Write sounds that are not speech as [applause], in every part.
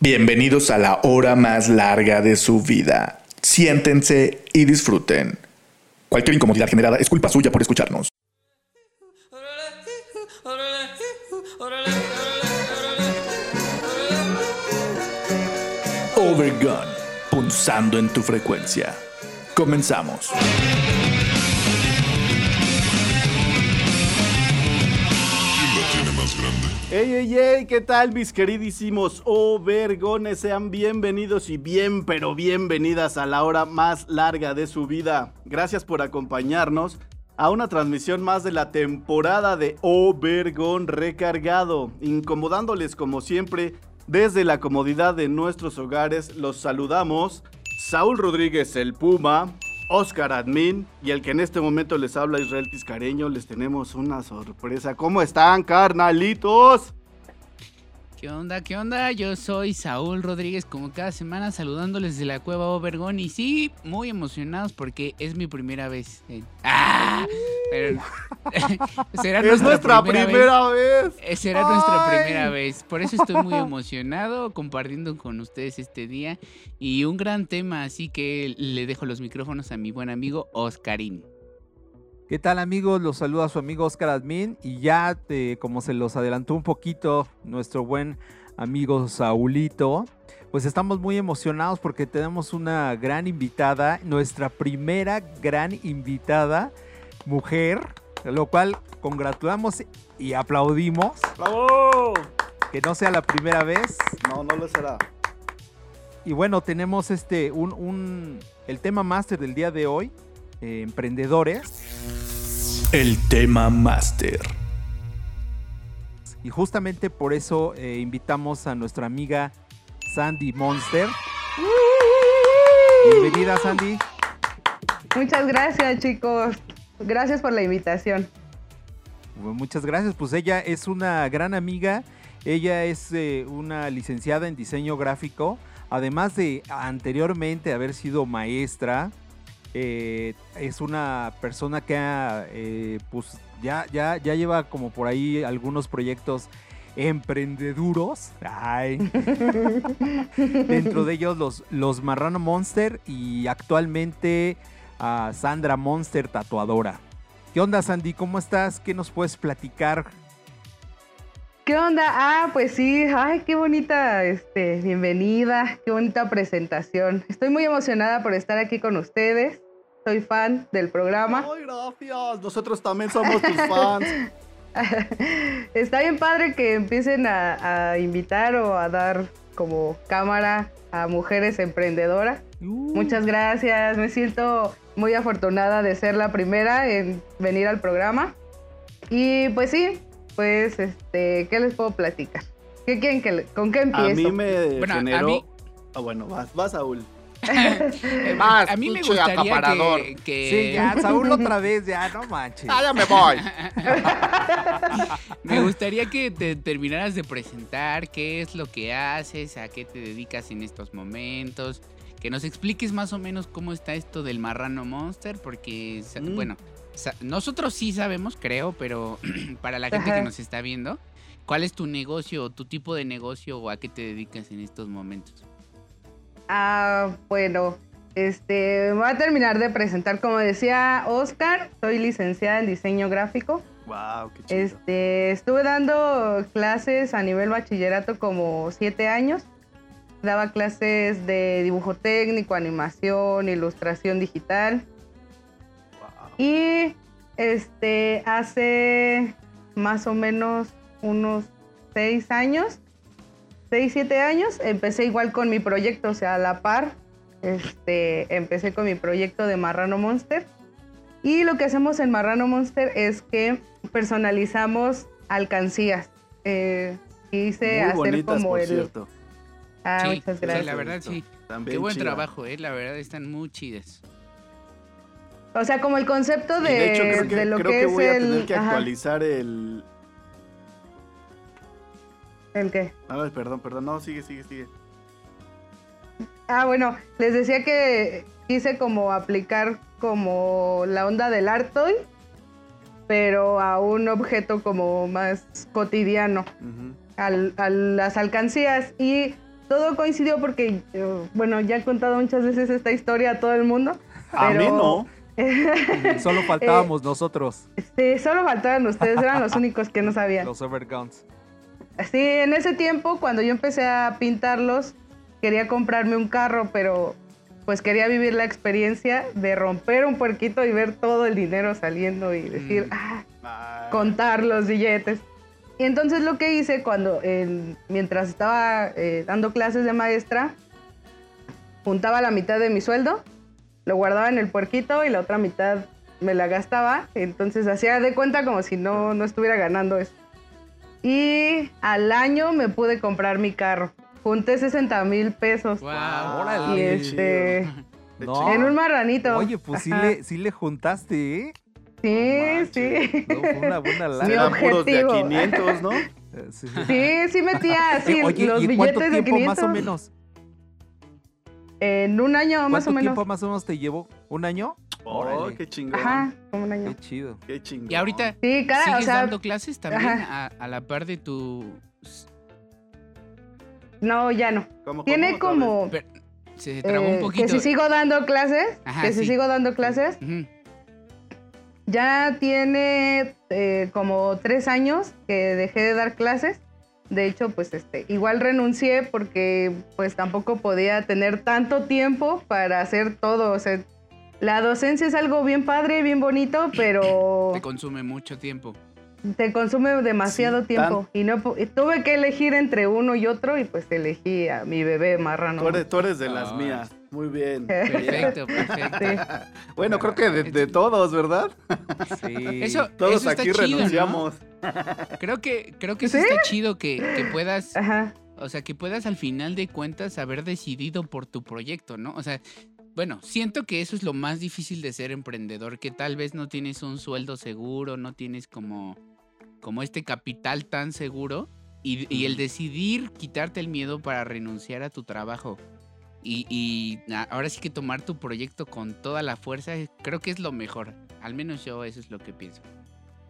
Bienvenidos a la hora más larga de su vida. Siéntense y disfruten. Cualquier incomodidad generada es culpa suya por escucharnos. Overgun, punzando en tu frecuencia. Comenzamos. Ey, ey, ey, ¿qué tal mis queridísimos Overgones? Sean bienvenidos y bien, pero bienvenidas a la hora más larga de su vida. Gracias por acompañarnos a una transmisión más de la temporada de Overgon recargado, incomodándoles como siempre desde la comodidad de nuestros hogares. Los saludamos Saúl Rodríguez el Puma, Oscar Admin y el que en este momento les habla Israel Tiscareño, les tenemos una sorpresa. ¿Cómo están, carnalitos? ¿Qué onda? ¿Qué onda? Yo soy Saúl Rodríguez, como cada semana saludándoles de la cueva Obergón y sí, muy emocionados porque es mi primera vez. ¡Ah! Pero, [laughs] será es nuestra, primera, vez. Eh, será nuestra primera vez. Por eso estoy muy emocionado compartiendo con ustedes este día y un gran tema, así que le dejo los micrófonos a mi buen amigo Oscarín. ¿Qué tal amigos? Los saluda su amigo Oscar Admin y ya como se los adelantó un poquito nuestro buen amigo Saulito, pues estamos muy emocionados porque tenemos una gran invitada, nuestra primera gran invitada mujer, lo cual congratulamos y aplaudimos. ¡Bravo! Que no sea la primera vez. No, no lo será. Y bueno, tenemos este un, el tema máster del día de hoy, eh, emprendedores. El tema máster. Y justamente por eso eh, invitamos a nuestra amiga Sandy Monster. Bienvenida Sandy. Muchas gracias chicos. Gracias por la invitación. muchas gracias. Pues ella es una gran amiga. Ella es eh, una licenciada en diseño gráfico. Además de anteriormente haber sido maestra, eh, es una persona que eh, pues ya, ya, ya lleva como por ahí algunos proyectos emprendeduros. [laughs] Dentro de ellos los, los Marrano Monster y actualmente a Sandra Monster Tatuadora. ¿Qué onda Sandy? ¿Cómo estás? ¿Qué nos puedes platicar? ¿Qué onda? Ah, pues sí, ay, qué bonita este, bienvenida, qué bonita presentación. Estoy muy emocionada por estar aquí con ustedes soy fan del programa. ¡Ay, gracias! Nosotros también somos tus [laughs] fans. Está bien padre que empiecen a, invitar o a dar como cámara a mujeres emprendedoras. Uh. Muchas gracias, me siento muy afortunada de ser la primera en venir al programa. Y pues sí, pues este, ¿qué les puedo platicar? ¿Qué quieren que con qué empiezo? A mí me generó... Ah, bueno, vas, vas, Saúl. [laughs] a mí me gustaría que, Sí, ya, [laughs] Saúl otra vez, ya, no manches. Ah, ya me voy. [laughs] me gustaría que te terminaras de presentar qué es lo que haces, a qué te dedicas en estos momentos, que nos expliques más o menos cómo está esto del marrano monster, porque, mm. bueno, nosotros sí sabemos, creo, pero [clears throat] para la gente que nos está viendo, ¿cuál es tu negocio o tu tipo de negocio o a qué te dedicas en estos momentos? Ah, bueno, este, voy a terminar de presentar, como decía Oscar, soy licenciada en diseño gráfico. Wow, qué chido. Este, estuve dando clases a nivel bachillerato como siete años. Daba clases de dibujo técnico, animación, ilustración digital. Wow. Y este, hace más o menos unos seis años 6, 7 años, empecé igual con mi proyecto, o sea, a la par, este, empecé con mi proyecto de Marrano Monster. Y lo que hacemos en Marrano Monster es que personalizamos alcancías. Eh, quise hacer como el. Cierto. Ah, muchas gracias. Sí, la verdad sí. Qué buen trabajo, eh. La verdad están muy chidas. O sea, como el concepto de, de, hecho, creo que, lo creo que, voy a tener que actualizar el, ¿El qué? Ay, perdón, perdón. No, sigue, sigue, sigue. Ah, bueno, les decía que quise como aplicar como la onda del Artoy, pero a un objeto como más cotidiano, a las alcancías. Y todo coincidió porque, eh, bueno, ya he contado muchas veces esta historia a todo el mundo. A mí no. [laughs] Solo faltábamos nosotros, Sí, solo faltaban ustedes, eran los únicos que no sabían. los Everguns. Sí, en ese tiempo, cuando yo empecé a pintarlos, quería comprarme un carro, pero pues quería vivir la experiencia de romper un puerquito y ver todo el dinero saliendo y decir, Mm. ah, Ah, contar los billetes. Y entonces lo que hice cuando, en- mientras estaba eh, dando clases de maestra, juntaba la mitad de mi sueldo, lo guardaba en el puerquito y la otra mitad me la gastaba. Entonces hacía de cuenta como si no, no estuviera ganando eso. Y al año me pude comprar mi carro. Junté 60 mil pesos. Wow. Órale. Y este, No. en un marranito. Oye, pues sí le, sí le juntaste, ¿eh? Sí, sí. No, fue una buena Mi lana. Eran puros de a objetivo. 500, ¿no? Eh, sí. [laughs] Sí, sí metía [laughs] así Oye, los ¿y billetes cuánto de tiempo 500. más o menos? En un año más ¿Cuánto o menos. tiempo más o menos te llevó? ¿Un año? Oh, Órale. qué chingón. Ajá, como un año. Qué chido. Qué chingón. Y ahorita, Sí, cada, ¿sigues o sea, dando clases también a, a la par de tu... no, ya no. ¿Cómo, Tiene cómo? Como Se trabó un eh, poquito. que si sigo dando clases, Ajá, que si sigo dando clases, ya tiene eh, como tres años que dejé de dar clases. De hecho, pues este, igual renuncié porque pues tampoco podía tener tanto tiempo para hacer todo. O sea, la docencia es algo bien padre, bien bonito, pero Te consume mucho tiempo. te consume demasiado Sí, tiempo. Y no y tuve que elegir entre uno y otro y pues elegí a mi bebé marrano. Tú eres, tú eres de las mías. Muy bien. [laughs] Perfecto, perfecto. Sí. [laughs] Bueno, creo que de, de todos, ¿verdad? Sí. Eso, Todos eso está aquí chido, ¿no? renunciamos. [laughs] Creo que, creo que eso ¿Sí? está chido que, que puedas, Ajá. o sea, que puedas al final de cuentas haber decidido por tu proyecto, ¿no? O sea, bueno, siento que eso es lo más difícil de ser emprendedor, que tal vez no tienes un sueldo seguro, no tienes como, como este capital tan seguro y, y el decidir quitarte el miedo para renunciar a tu trabajo y, y ahora sí que tomar tu proyecto con toda la fuerza, creo que es lo mejor. Al menos yo eso es lo que pienso.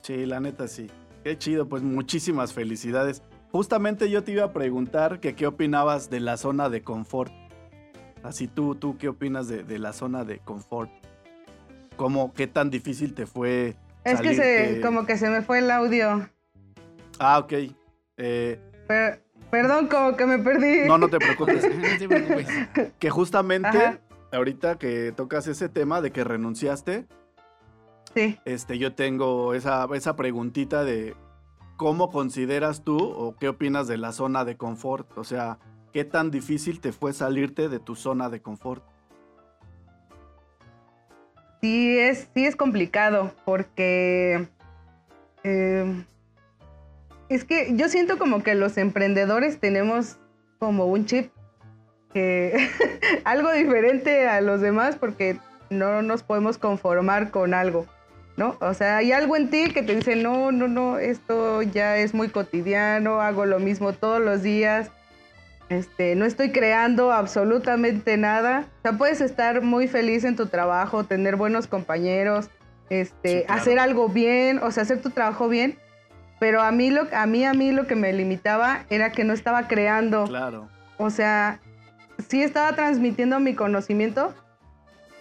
Sí, la neta sí. Qué chido, pues muchísimas felicidades. Justamente yo te iba a preguntar que qué opinabas de la zona de confort. Así tú, tú, ¿qué opinas de, de la zona de confort? ¿Cómo, qué tan difícil te fue Es que se, como que se me fue el audio. Ah, ok. Eh, Per- perdón, como que me perdí. no, no te preocupes. [laughs] no te preocupes. que justamente Ajá. ahorita que tocas ese tema de que renunciaste, Sí. este, yo tengo esa, esa preguntita de cómo consideras tú o qué opinas de la zona de confort. O sea, ¿qué tan difícil te fue salirte de tu zona de confort? Sí es, sí es complicado porque eh, es que yo siento como que los emprendedores tenemos como un chip que [laughs] algo diferente a los demás porque no nos podemos conformar con algo, ¿no? O sea, hay algo en ti que te dice, no, no, no, esto ya es muy cotidiano, hago lo mismo todos los días, este, no estoy creando absolutamente nada. O sea, puedes estar muy feliz en tu trabajo, tener buenos compañeros, este, Sí, claro. hacer algo bien, o sea, hacer tu trabajo bien. Pero a mí, lo, a mí, a mí lo que me limitaba era que no estaba creando. Claro. O sea, sí estaba transmitiendo mi conocimiento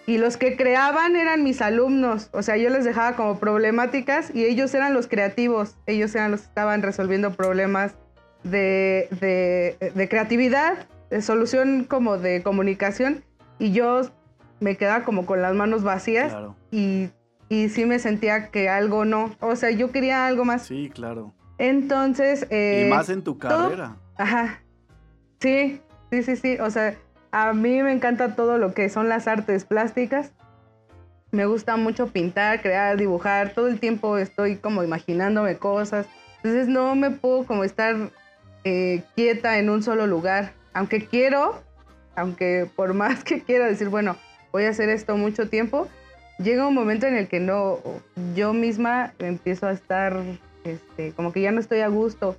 y los que creaban eran mis alumnos. O sea, yo les dejaba como problemáticas y ellos eran los creativos. Ellos eran los que estaban resolviendo problemas de, de- de creatividad, de solución como de comunicación. Y yo me quedaba como con las manos vacías Claro. y, y sí me sentía que algo no. O sea, yo quería algo más. Sí, claro. Entonces... eh, y más en tu todo- carrera. Ajá. Sí, sí, sí, sí. O sea, a mí me encanta todo lo que son las artes plásticas. Me gusta mucho pintar, crear, dibujar. Todo el tiempo estoy como imaginándome cosas. Entonces no me puedo como estar eh, quieta en un solo lugar. Aunque quiero, aunque por [laughs] más que quiera decir, bueno, voy a hacer esto mucho tiempo, llega un momento en el que no, yo misma empiezo a estar, este, como que ya no estoy a gusto.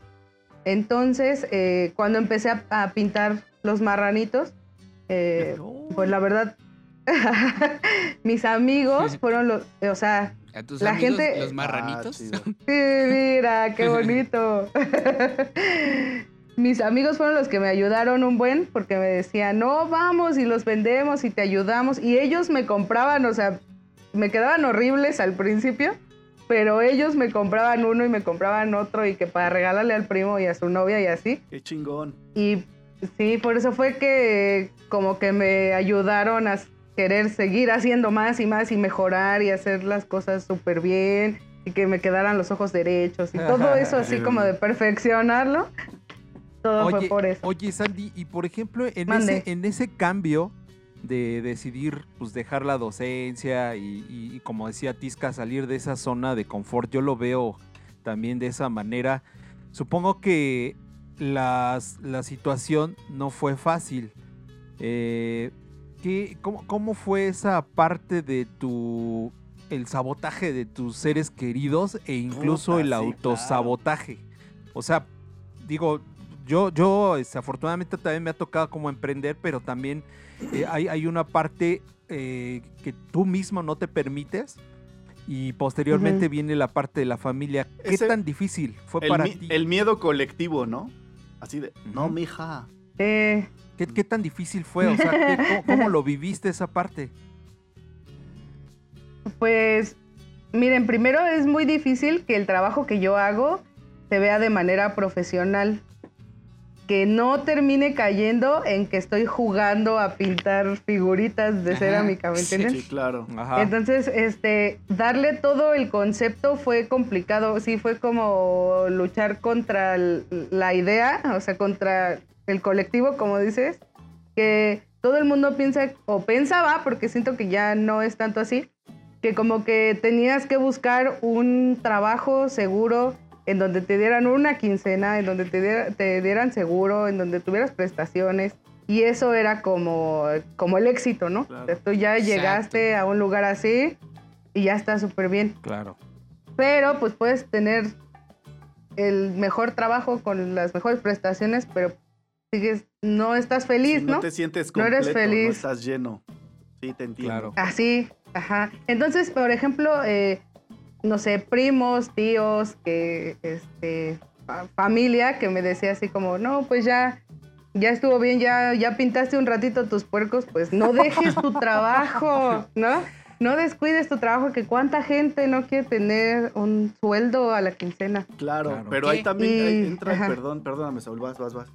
Entonces, eh, cuando empecé a, a pintar los marranitos, eh, pues la verdad, [laughs] mis amigos fueron los, o sea, A tus La amigos, gente- los marranitos. Ah, [laughs] sí, mira, qué bonito. [laughs] mis amigos fueron los que me ayudaron un buen porque me decían, no, vamos y los vendemos y te ayudamos. Y ellos me compraban, o sea, me quedaban horribles al principio, pero ellos me compraban uno y me compraban otro y que para regalarle al primo y a su novia y así. Qué chingón. Y sí, por eso fue que como que me ayudaron a querer seguir haciendo más y más y mejorar y hacer las cosas súper bien y que me quedaran los ojos derechos y todo [laughs] eso así como de perfeccionarlo. Todo fue por eso. Oye, Sandy, y por ejemplo, en, ese, en ese cambio de decidir pues dejar la docencia y, como decía Tisca, salir de esa zona de confort, yo lo veo también de esa manera. Supongo que las, la situación no fue fácil. Eh, cómo, cómo, fue esa parte de tu el sabotaje de tus seres queridos e incluso el autosabotaje? O sea, digo, yo, yo desafortunadamente también me ha tocado como emprender, pero también eh, hay, una parte eh, que tú mismo no te permites y posteriormente viene la parte de la familia. ¿Qué tan difícil fue para ti? El miedo colectivo, ¿no? Así de, no, mija. Eh. ¿Qué, ¿Qué, tan difícil fue? O sea, cómo, lo viviste esa parte? Pues, miren, primero es muy difícil que el trabajo que yo hago se vea de manera profesional que no termine cayendo en que estoy jugando a pintar figuritas de cerámica, ¿me entiendes? Sí, claro. Entonces, este, darle todo el concepto fue complicado, sí fue como luchar contra la idea, o sea, contra el colectivo, como dices, que todo el mundo piensa o pensaba, porque siento que ya no es tanto así, que como que tenías que buscar un trabajo seguro en donde te dieran una quincena, en donde te, te dieran seguro, en donde tuvieras prestaciones. Y eso era como, como el éxito, ¿no? tú ya llegaste a un lugar así y ya está súper bien. Claro. Pero pues puedes tener el mejor trabajo con las mejores prestaciones, pero sigues, no estás feliz, no ¿no? te sientes completo, no eres feliz. No estás lleno. Sí, te entiendo. Claro. Así, ajá. Entonces, por ejemplo, eh, no sé, primos, tíos, que, este, familia que me decía así como, no, pues ya, ya estuvo bien, ya, ya pintaste un ratito tus puercos, pues no dejes tu trabajo, [laughs] ¿no? No descuides tu trabajo, que cuánta gente no quiere tener un sueldo a la quincena. Claro, pero ahí también entra, perdón, perdóname, Saúl, vas, vas, vas.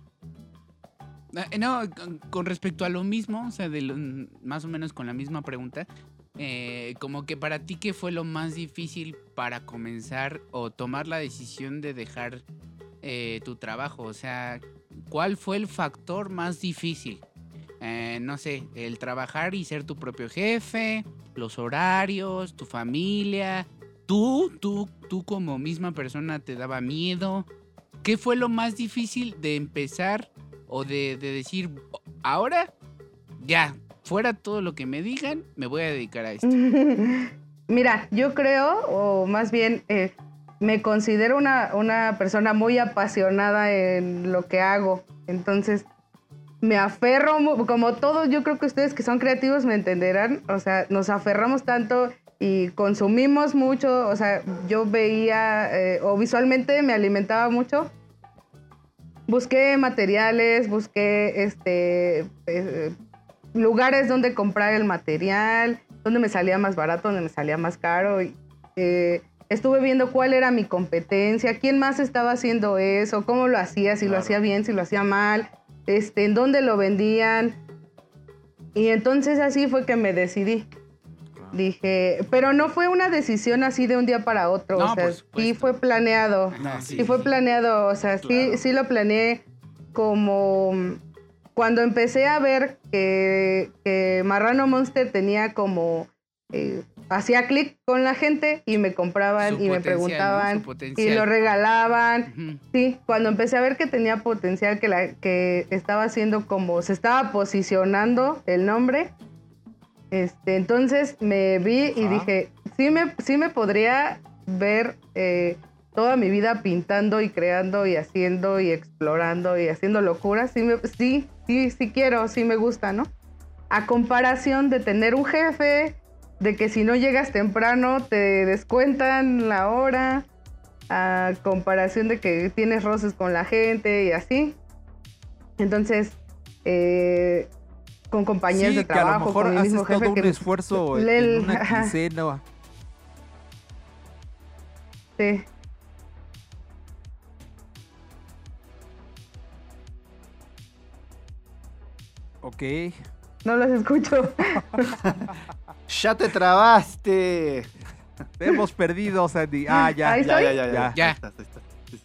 Eh, no, con respecto a lo mismo, o sea, más o menos con la misma pregunta, eh, como que para ti, ¿qué fue lo más difícil para comenzar o tomar la decisión de dejar eh, tu trabajo? O sea, ¿cuál fue el factor más difícil? No sé, el trabajar y ser tu propio jefe, los horarios, tu familia, tú, tú, tú como misma persona te daba miedo. ¿Qué fue lo más difícil de empezar o de, de decir, ahora ya, fuera todo lo que me digan, me voy a dedicar a esto. [laughs] Mira, yo creo, o más bien eh, me considero una, una persona muy apasionada en lo que hago. Entonces, me aferro, como todos, yo creo que ustedes que son creativos me entenderán, o sea, nos aferramos tanto y consumimos mucho, o sea, yo veía eh, o visualmente me alimentaba mucho. Busqué materiales, busqué este, eh, lugares donde comprar el material, donde me salía más barato, donde me salía más caro. Y, eh, estuve viendo cuál era mi competencia, quién más estaba haciendo eso, cómo lo hacía, si lo hacía bien, si lo hacía mal, este, en dónde lo vendían. Y entonces así fue que me decidí. Dije, pero no fue una decisión así de un día para otro, o sea, sí fue planeado. sí, fue planeado, o sea, sí, sí lo planeé como cuando empecé a ver que, Marrano Monster tenía como... Eh, hacía clic con la gente y me compraban y me preguntaban y lo regalaban. Sí, cuando empecé a ver que tenía potencial, que, la, que estaba haciendo como, se estaba posicionando el nombre, este, entonces me vi y dije, sí me, sí me podría ver eh, toda mi vida pintando y creando y haciendo y explorando y haciendo locuras. Sí, me, sí, sí, sí quiero, sí me gusta, ¿no? A comparación de tener un jefe, de que si no llegas temprano te descuentan la hora, a comparación de que tienes roces con la gente y así. Entonces, eh, con compañeros Sí, de que a lo trabajo, mejor con el haces mismo jefe todo un que esfuerzo en- lee en una ajá. [laughs] quincena. Sí. Ok. No los escucho. [laughs] ¡Ya te trabaste! Te hemos perdido, Sandy. Ah, ya. Ahí Ya, ya, ya, ya. Ya. Estás.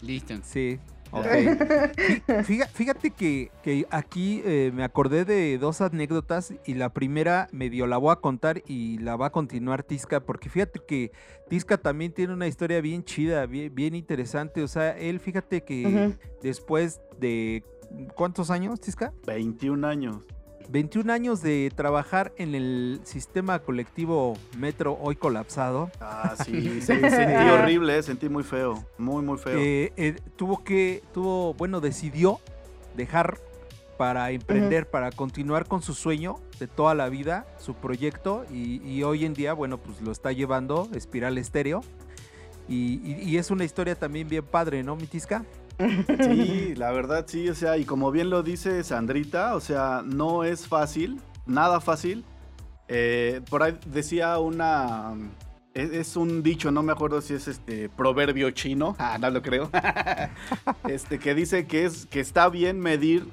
Listo. Sí. [laughs] Fíjate, que, que aquí eh, me acordé de dos anécdotas y la primera medio la voy a contar y la va a continuar Tisca, porque fíjate que Tisca también tiene una historia bien chida, bien, bien interesante. O sea, él fíjate que después de... ¿Cuántos años, Tisca? 21 años. 21 años de trabajar en el sistema colectivo Metro hoy colapsado. Ah, sí, [laughs] sí, sentí horrible, eh, sentí muy feo, muy, muy feo. eh, eh, tuvo que, tuvo, bueno, decidió dejar para emprender, para continuar con su sueño de toda la vida, su proyecto, y, y hoy en día, bueno, pues lo está llevando Espiral Estéreo. Y, y- y es una historia también bien padre, ¿no, Mitisca? Sí, la verdad sí, o sea, y como bien lo dice Sandrita, o sea, no es fácil, nada fácil. Eh, por ahí decía una... Es, es un dicho, no me acuerdo si es este proverbio chino, [laughs] ah, no lo creo, [laughs] este, que dice que, es, que está bien medir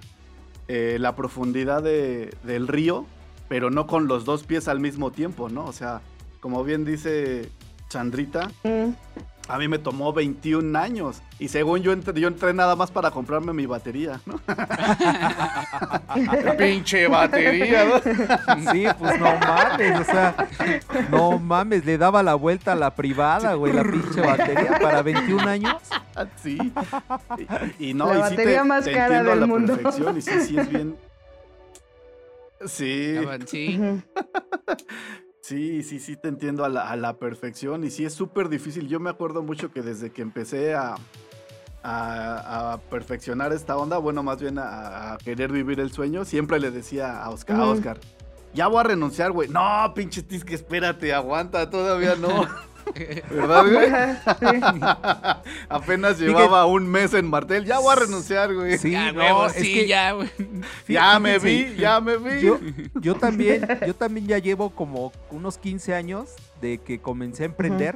eh, la profundidad de- del río, pero no con los dos pies al mismo tiempo, ¿no? O sea, como bien dice Sandrita, Mm. A mí me tomó 21 años. Y según yo entré, yo entré nada más para comprarme mi batería, ¿no? [laughs] Pinche batería, ¿no? Sí, pues no mames, o sea, no mames, le daba la vuelta a la privada, güey, la pinche batería para 21 años. Sí. Y, y no, La y sí batería te, más te cara entiendo a del la mundo. perfección. Y sí, sí es bien. [laughs] Sí, Sí. Sí, sí, sí te entiendo a la, a la perfección. Y sí es súper difícil. Yo me acuerdo mucho que desde que empecé a, a, a perfeccionar esta onda, bueno, más bien a, querer vivir el sueño, siempre le decía a Oscar, a. Oscar, ya voy a renunciar, güey. No, pinche que espérate, aguanta, todavía no. [laughs] [laughs] ¿Verdad, güey? [laughs] Apenas llevaba un mes en Martel, ya voy a renunciar, güey. Sí, Ya, no, huevo, es sí, que ya, güey. ya me vi, ya me vi. Yo, yo también, [laughs] yo también ya llevo como unos 15 años de que comencé a emprender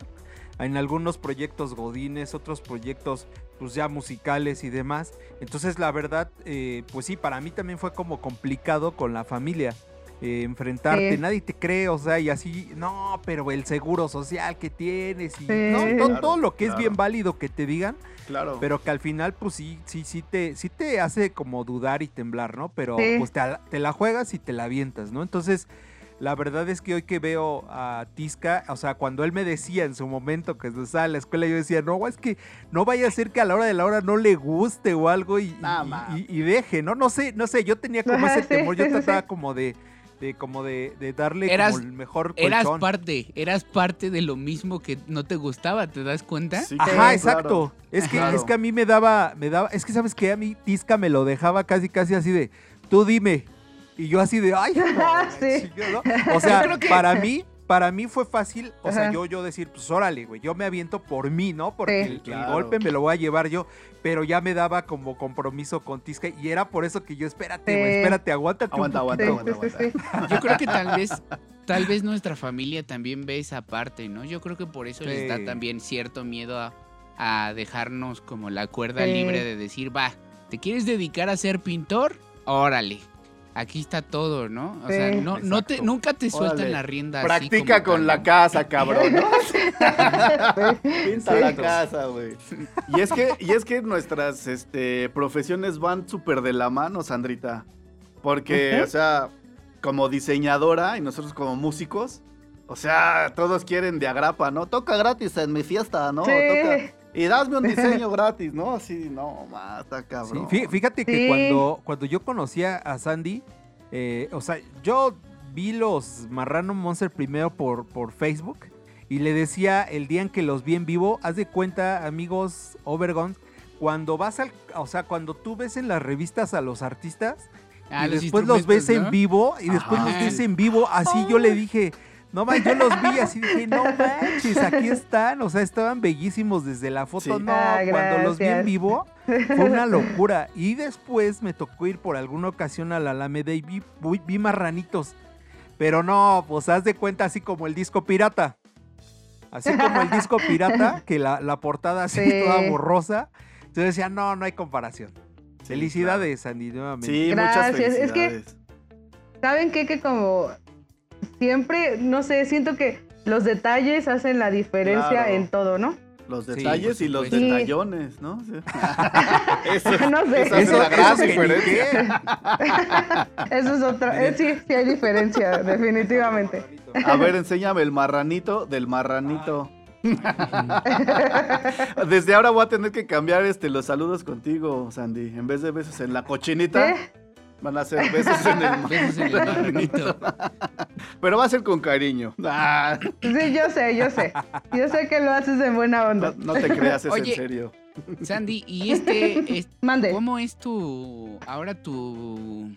en algunos proyectos godines, otros proyectos pues ya musicales y demás. Entonces la verdad, eh, pues sí, para mí también fue como complicado con la familia. Eh, enfrentarte, Sí. nadie te cree, o sea, y así, no, pero el seguro social que tienes y Sí. no, to- Claro, todo lo que es bien válido que te digan, Claro. pero que al final, pues sí, sí, sí te, sí te hace como dudar y temblar, ¿no? Pero Sí. pues te, a- te la juegas y te la avientas, ¿no? Entonces, la verdad es que hoy que veo a Tisca, o sea, cuando él me decía en su momento que estaba en la escuela, yo decía, no, es que no vaya a ser que a la hora de la hora no le guste o algo y, deje, ¿no? No sé, no sé, yo tenía como ese [laughs] temor, yo trataba como de, de como de, de darle Eras- como el mejor Eras colchón. parte, eras parte de lo mismo que no te gustaba, ¿te das cuenta? Sí, Ajá, claro. exacto. Es que, Claro. es que a mí me daba, me daba, es que sabes que a mí Tisca me lo dejaba casi, casi así de, tú dime. Y yo así de, ay, [laughs] no, Sí. ¿no? O sea, para mí, para mí fue fácil, o sea, yo, yo decir, pues órale, güey, yo me aviento por mí, ¿no? Porque Sí. el, golpe me lo voy a llevar yo, pero ya me daba como compromiso con Tisca y era por eso que yo, espérate, güey, Sí. espérate, aguántate un Aguanta, aguanta, Sí, aguanta, sí, sí, aguanta. sí. Yo creo que tal vez, tal vez nuestra familia también ve esa parte, ¿no? Yo creo que por eso les da Sí. también cierto miedo a, a dejarnos como la cuerda Sí. libre de decir, va, ¿te quieres dedicar a ser pintor? Órale. Aquí está todo, ¿no? O sea, no, no te, nunca te sueltan Órale. la rienda. así Practica como con tal, la ¿no? casa, cabrón, ¿no? [laughs] Pinta la casa, güey. Y es que, y es que nuestras este, profesiones van súper de la mano, Sandrita. Porque, o sea, como diseñadora y nosotros como músicos, o sea, todos quieren de agrapa, ¿no? Toca gratis en mi fiesta, ¿no? Sí. Toca- y dasme un diseño [laughs] gratis, ¿no? Así, no, Sí, cabrón. fí- fíjate que Sí. cuando, cuando yo conocía a Sandy, eh, o sea, yo vi los Marrano Monster primero por, por Facebook y le decía el día en que los vi en vivo, haz de cuenta, amigos Overgons, cuando vas al, o sea, cuando tú ves en las revistas a los artistas Ah, y los después los ves en vivo y después Ajá. los ves en vivo, así yo le dije, No manches, yo los vi así dije, no manches, aquí están. O sea, estaban bellísimos desde la foto. Sí. No, Ah, cuando los vi en vivo, fue una [laughs] locura. Y después me tocó ir por alguna ocasión a la Alameda y vi, vi, vi marranitos. Pero no, pues haz de cuenta así como el disco pirata. Así como el disco pirata, [laughs] que la, la portada así Sí. toda borrosa. Entonces decía, no, no hay comparación. Sí, Felicidades, Andy, nuevamente. Sí, Gracias. muchas Es que- felicidades. ¿Saben qué? Que como siempre, no sé, siento que los detalles hacen la diferencia Claro. en todo, ¿no? Los Sí, detalles y los supuesto. detallones, ¿no? Sí. [laughs] eso, No sé. es Eso- gran ni diferencia. [laughs] Eso es otra. eh, sí, sí hay diferencia, [laughs] definitivamente. A ver, enséñame el marranito del marranito. Desde ahora voy a tener que cambiar este los saludos contigo, Sandy. En vez de besos en la cochinita, ¿Eh? Van a ser besos en el Besos en el marranito. [laughs] Pero va a ser con cariño. Ah, Sí, yo sé, yo sé. Yo sé que lo haces en buena onda. no te creas, es Oye. en serio. Sandy, y este, [laughs] es- Mande. ¿cómo es tu, ahora tu,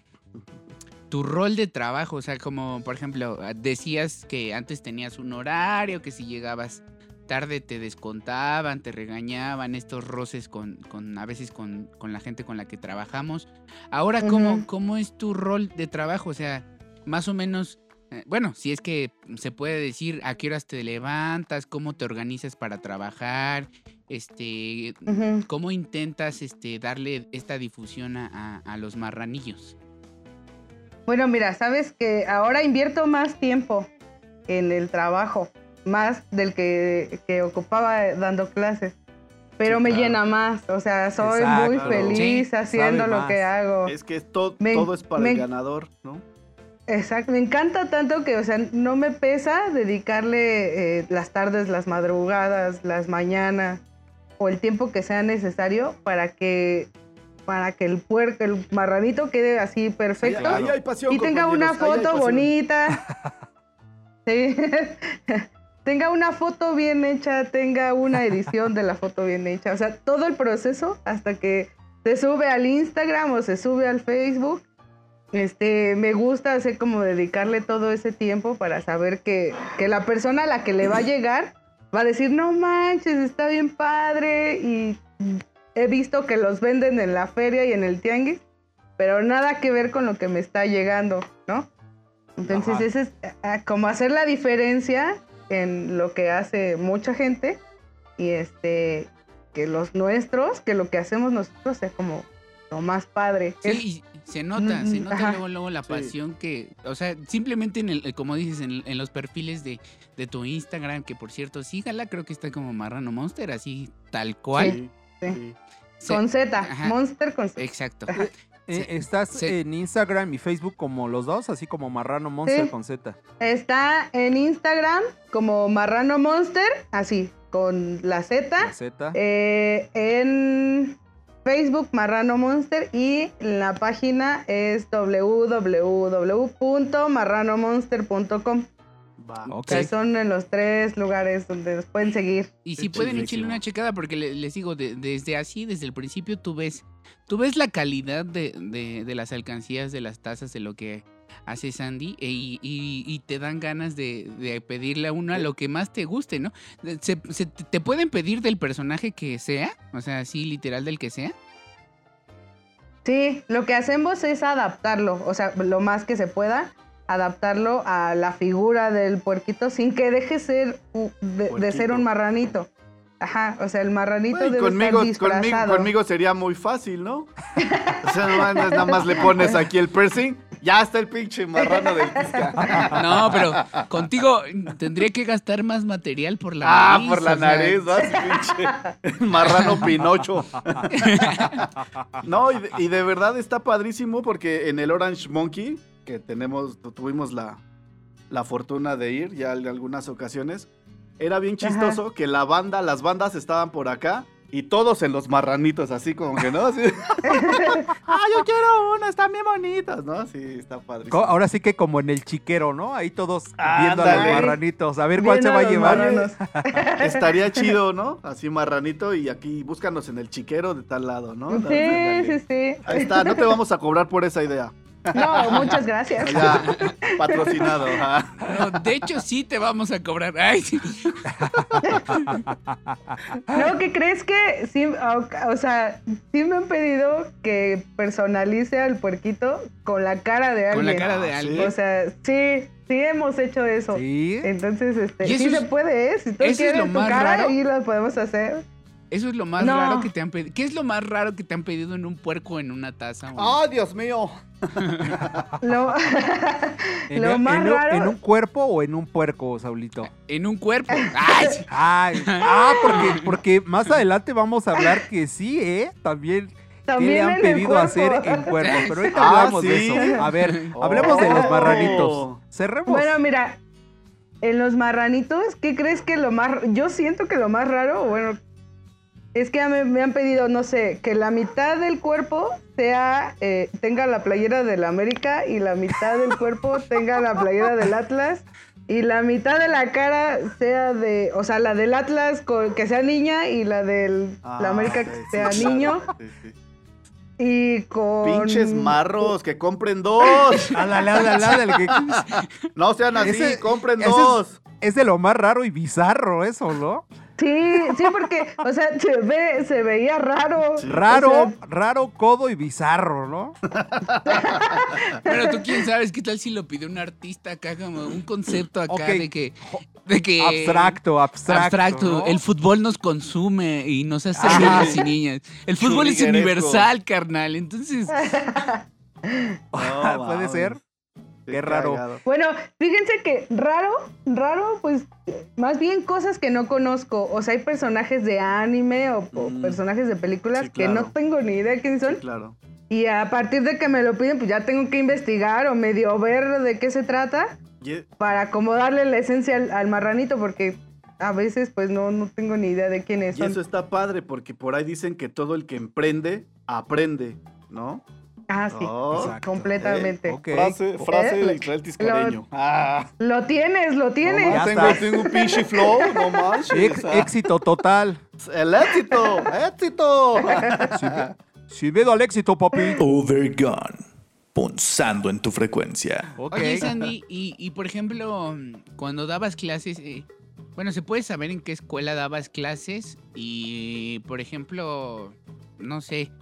tu rol de trabajo? O sea, como por ejemplo, decías que antes tenías un horario, que si llegabas tarde te descontaban, te regañaban, estos roces con, con a veces con, con la gente con la que trabajamos. Ahora, ¿cómo. ¿cómo es tu rol de trabajo? O sea, más o menos, eh, bueno, si es que se puede decir a qué horas te levantas, cómo te organizas para trabajar, este. ¿Cómo intentas este, darle esta difusión a- a los marranillos? Bueno, mira, sabes que ahora invierto más tiempo en el trabajo, más del que, que ocupaba dando clases. Pero Sí, me claro. llena más, o sea, soy Exacto. muy feliz Sí, haciendo lo que hago. Es que to- Me- todo es para me- el ganador, ¿no? Exacto, me encanta tanto que, o sea, no me pesa dedicarle eh, las tardes, las madrugadas, las mañanas o el tiempo que sea necesario para que para que el puerco, el marranito quede así perfecto Ahí, ahí hay pasión, y tenga una foto bonita. [laughs] Sí. [laughs] tenga una foto bien hecha, tenga una edición de la foto bien hecha, o sea, todo el proceso hasta que se sube al Instagram o se sube al Facebook. Este, me gusta hacer como dedicarle todo ese tiempo para saber que, que la persona a la que le va a llegar va a decir, no manches, está bien padre y he visto que los venden en la feria y en el tianguis, pero nada que ver con lo que me está llegando, ¿no? Entonces, Ajá. ese es ah, como hacer la diferencia en lo que hace mucha gente y este que los nuestros, que lo que hacemos nosotros sea como lo más padre. Es- Sí, y se nota, se Mm, nota ajá. luego, luego la Sí. pasión que, o sea, simplemente en el, como dices, en, en los perfiles de, de tu Instagram, que por cierto, sígala, creo que está como Marrano Monster, así tal cual. Sí, Sí. Se- con Z. Monster con Z. Exacto. Eh, ¿Estás en Instagram y Facebook como los dos? Así como Marrano Monster Sí. con Z. Está en Instagram como Marrano Monster, así, con la Z. con Z. Eh, en Facebook Marrano Monster y la página es www.marranomonster.com. Va. Ok. O sea, son en los tres lugares donde nos pueden seguir. Y si pueden echarle una checada, porque le- les digo, de- desde así, desde el principio, tú ves, tú ves la calidad de, de- de las alcancías, de las tazas, de lo que hace Sandy, e- y, y- y te dan ganas de, de pedirle a una lo que más te guste, ¿no? Se- se- ¿Te pueden pedir del personaje que sea? O sea, así literal del que sea. Sí, lo que hacemos es adaptarlo, o sea, lo más que se pueda, adaptarlo a la figura del puerquito sin que deje ser de, de ser un marranito. Ajá, o sea, el marranito Ay, debe conmigo, estar conmigo, disfrazado. conmigo sería muy fácil, ¿no? [laughs] O sea, nada más le pones aquí el piercing, ya está el pinche marrano del Tisca. [laughs] No, pero contigo tendría que gastar más material por la Ah, nariz. por la nariz, ¿no? Pinche [laughs] marrano Pinocho. No, y de, y de verdad está padrísimo porque en el Orange Monkey, que tenemos, tu- tuvimos la, la fortuna de ir ya en algunas ocasiones, era bien Ajá. chistoso que la banda, las bandas estaban por acá y todos en los marranitos, así como que, ¿no? Así, [laughs] ah, yo quiero uno, están bien bonitas, ¿no? Sí, está padrísimo. Co- Ahora sí que como en el chiquero, ¿no? Ahí todos viendo a los marranitos. A ver cuál se va a llevar. marranos. [laughs] Estaría chido, ¿no? Así marranito y aquí búscanos en el chiquero de tal lado, ¿no? Sí, sí, sí. Ahí está, no te vamos a cobrar por esa idea. No, muchas gracias. Ya, patrocinado. No, de hecho, sí te vamos a cobrar. Ay, sí. No, ¿qué crees que sí? O, o sea, sí me han pedido que personalice al puerquito con la cara de Con alguien. la cara de alguien. O sea, sí, sí hemos hecho eso. Sí. Entonces, este, Y eso sí es- se puede, ¿eh? Si tú eso es quieres lo tu más cara, raro. ahí lo podemos hacer. Eso es lo más No. raro que te han pedido. ¿Qué es lo más raro que te han pedido en un puerco o en una taza? o- ¡Ay, Dios mío! Lo, [laughs] [laughs] ¿En, lo en más un- raro. ¿En un cuerpo o en un puerco, Saulito? En un cuerpo. Ay. Ay, ah, porque, porque más adelante vamos a hablar que sí, ¿eh? También, ¿qué También le han pedido hacer en [laughs] cuerpo? Pero ahorita Ah, hablamos de eso. A ver, hablemos de los Oh. marranitos. Cerremos. Bueno, mira, en los marranitos, ¿qué crees que lo más... Yo siento que lo más raro, bueno, es que me, me han pedido, no sé, que la mitad del cuerpo sea, eh, tenga la playera del América y la mitad del cuerpo [laughs] tenga la playera del Atlas y la mitad de la cara sea de, o sea, la del Atlas con- que sea niña y la del Ah, la América que sí, sea sí, niño Sí, sí. y con... Pinches marros, que compren dos. [laughs] Ándale, ándale, ándale, que No sean así, Ese- compren ese es- dos. es de lo más raro y bizarro eso, ¿no? Sí, sí, porque, o sea, se, ve, se veía raro. Raro, O sea, raro, codo y bizarro, ¿no? [laughs] Pero tú quién sabes qué tal si lo pidió un artista acá como un concepto acá de que de que Abstracto, abstracto. abstracto. ¿no? El fútbol nos consume y nos hace Ajá. niños y niñas. El fútbol es universal, carnal. Entonces, [laughs] No, Puede ser. Qué Qué raro. cagado. Bueno, fíjense que raro, raro, pues más bien cosas que no conozco. O sea, hay personajes de anime o, o Mm. personajes de películas Sí, que no tengo ni idea quiénes son. Sí, claro. Y a partir de que me lo piden, pues ya tengo que investigar o medio ver de qué se trata Y- para como darle la esencia al, al marranito, porque a veces pues no, no tengo ni idea de quiénes Y son. eso está padre porque por ahí dicen que todo el que emprende, aprende, ¿no? Ah, sí, Oh, completamente. Frase, frase Eh, de Israel Tiscareño. Ah, Lo tienes, lo no tienes. Ya más, tengo, tengo un pinche flow, no [laughs] manches. Ex- éxito total. El éxito, éxito. Sin miedo al éxito, papi. Overgone. Punzando en tu frecuencia. Ok. oye Sandy, y, y, por ejemplo, cuando dabas clases, eh, bueno, ¿se puede saber en qué escuela dabas clases? Y, por ejemplo, no sé,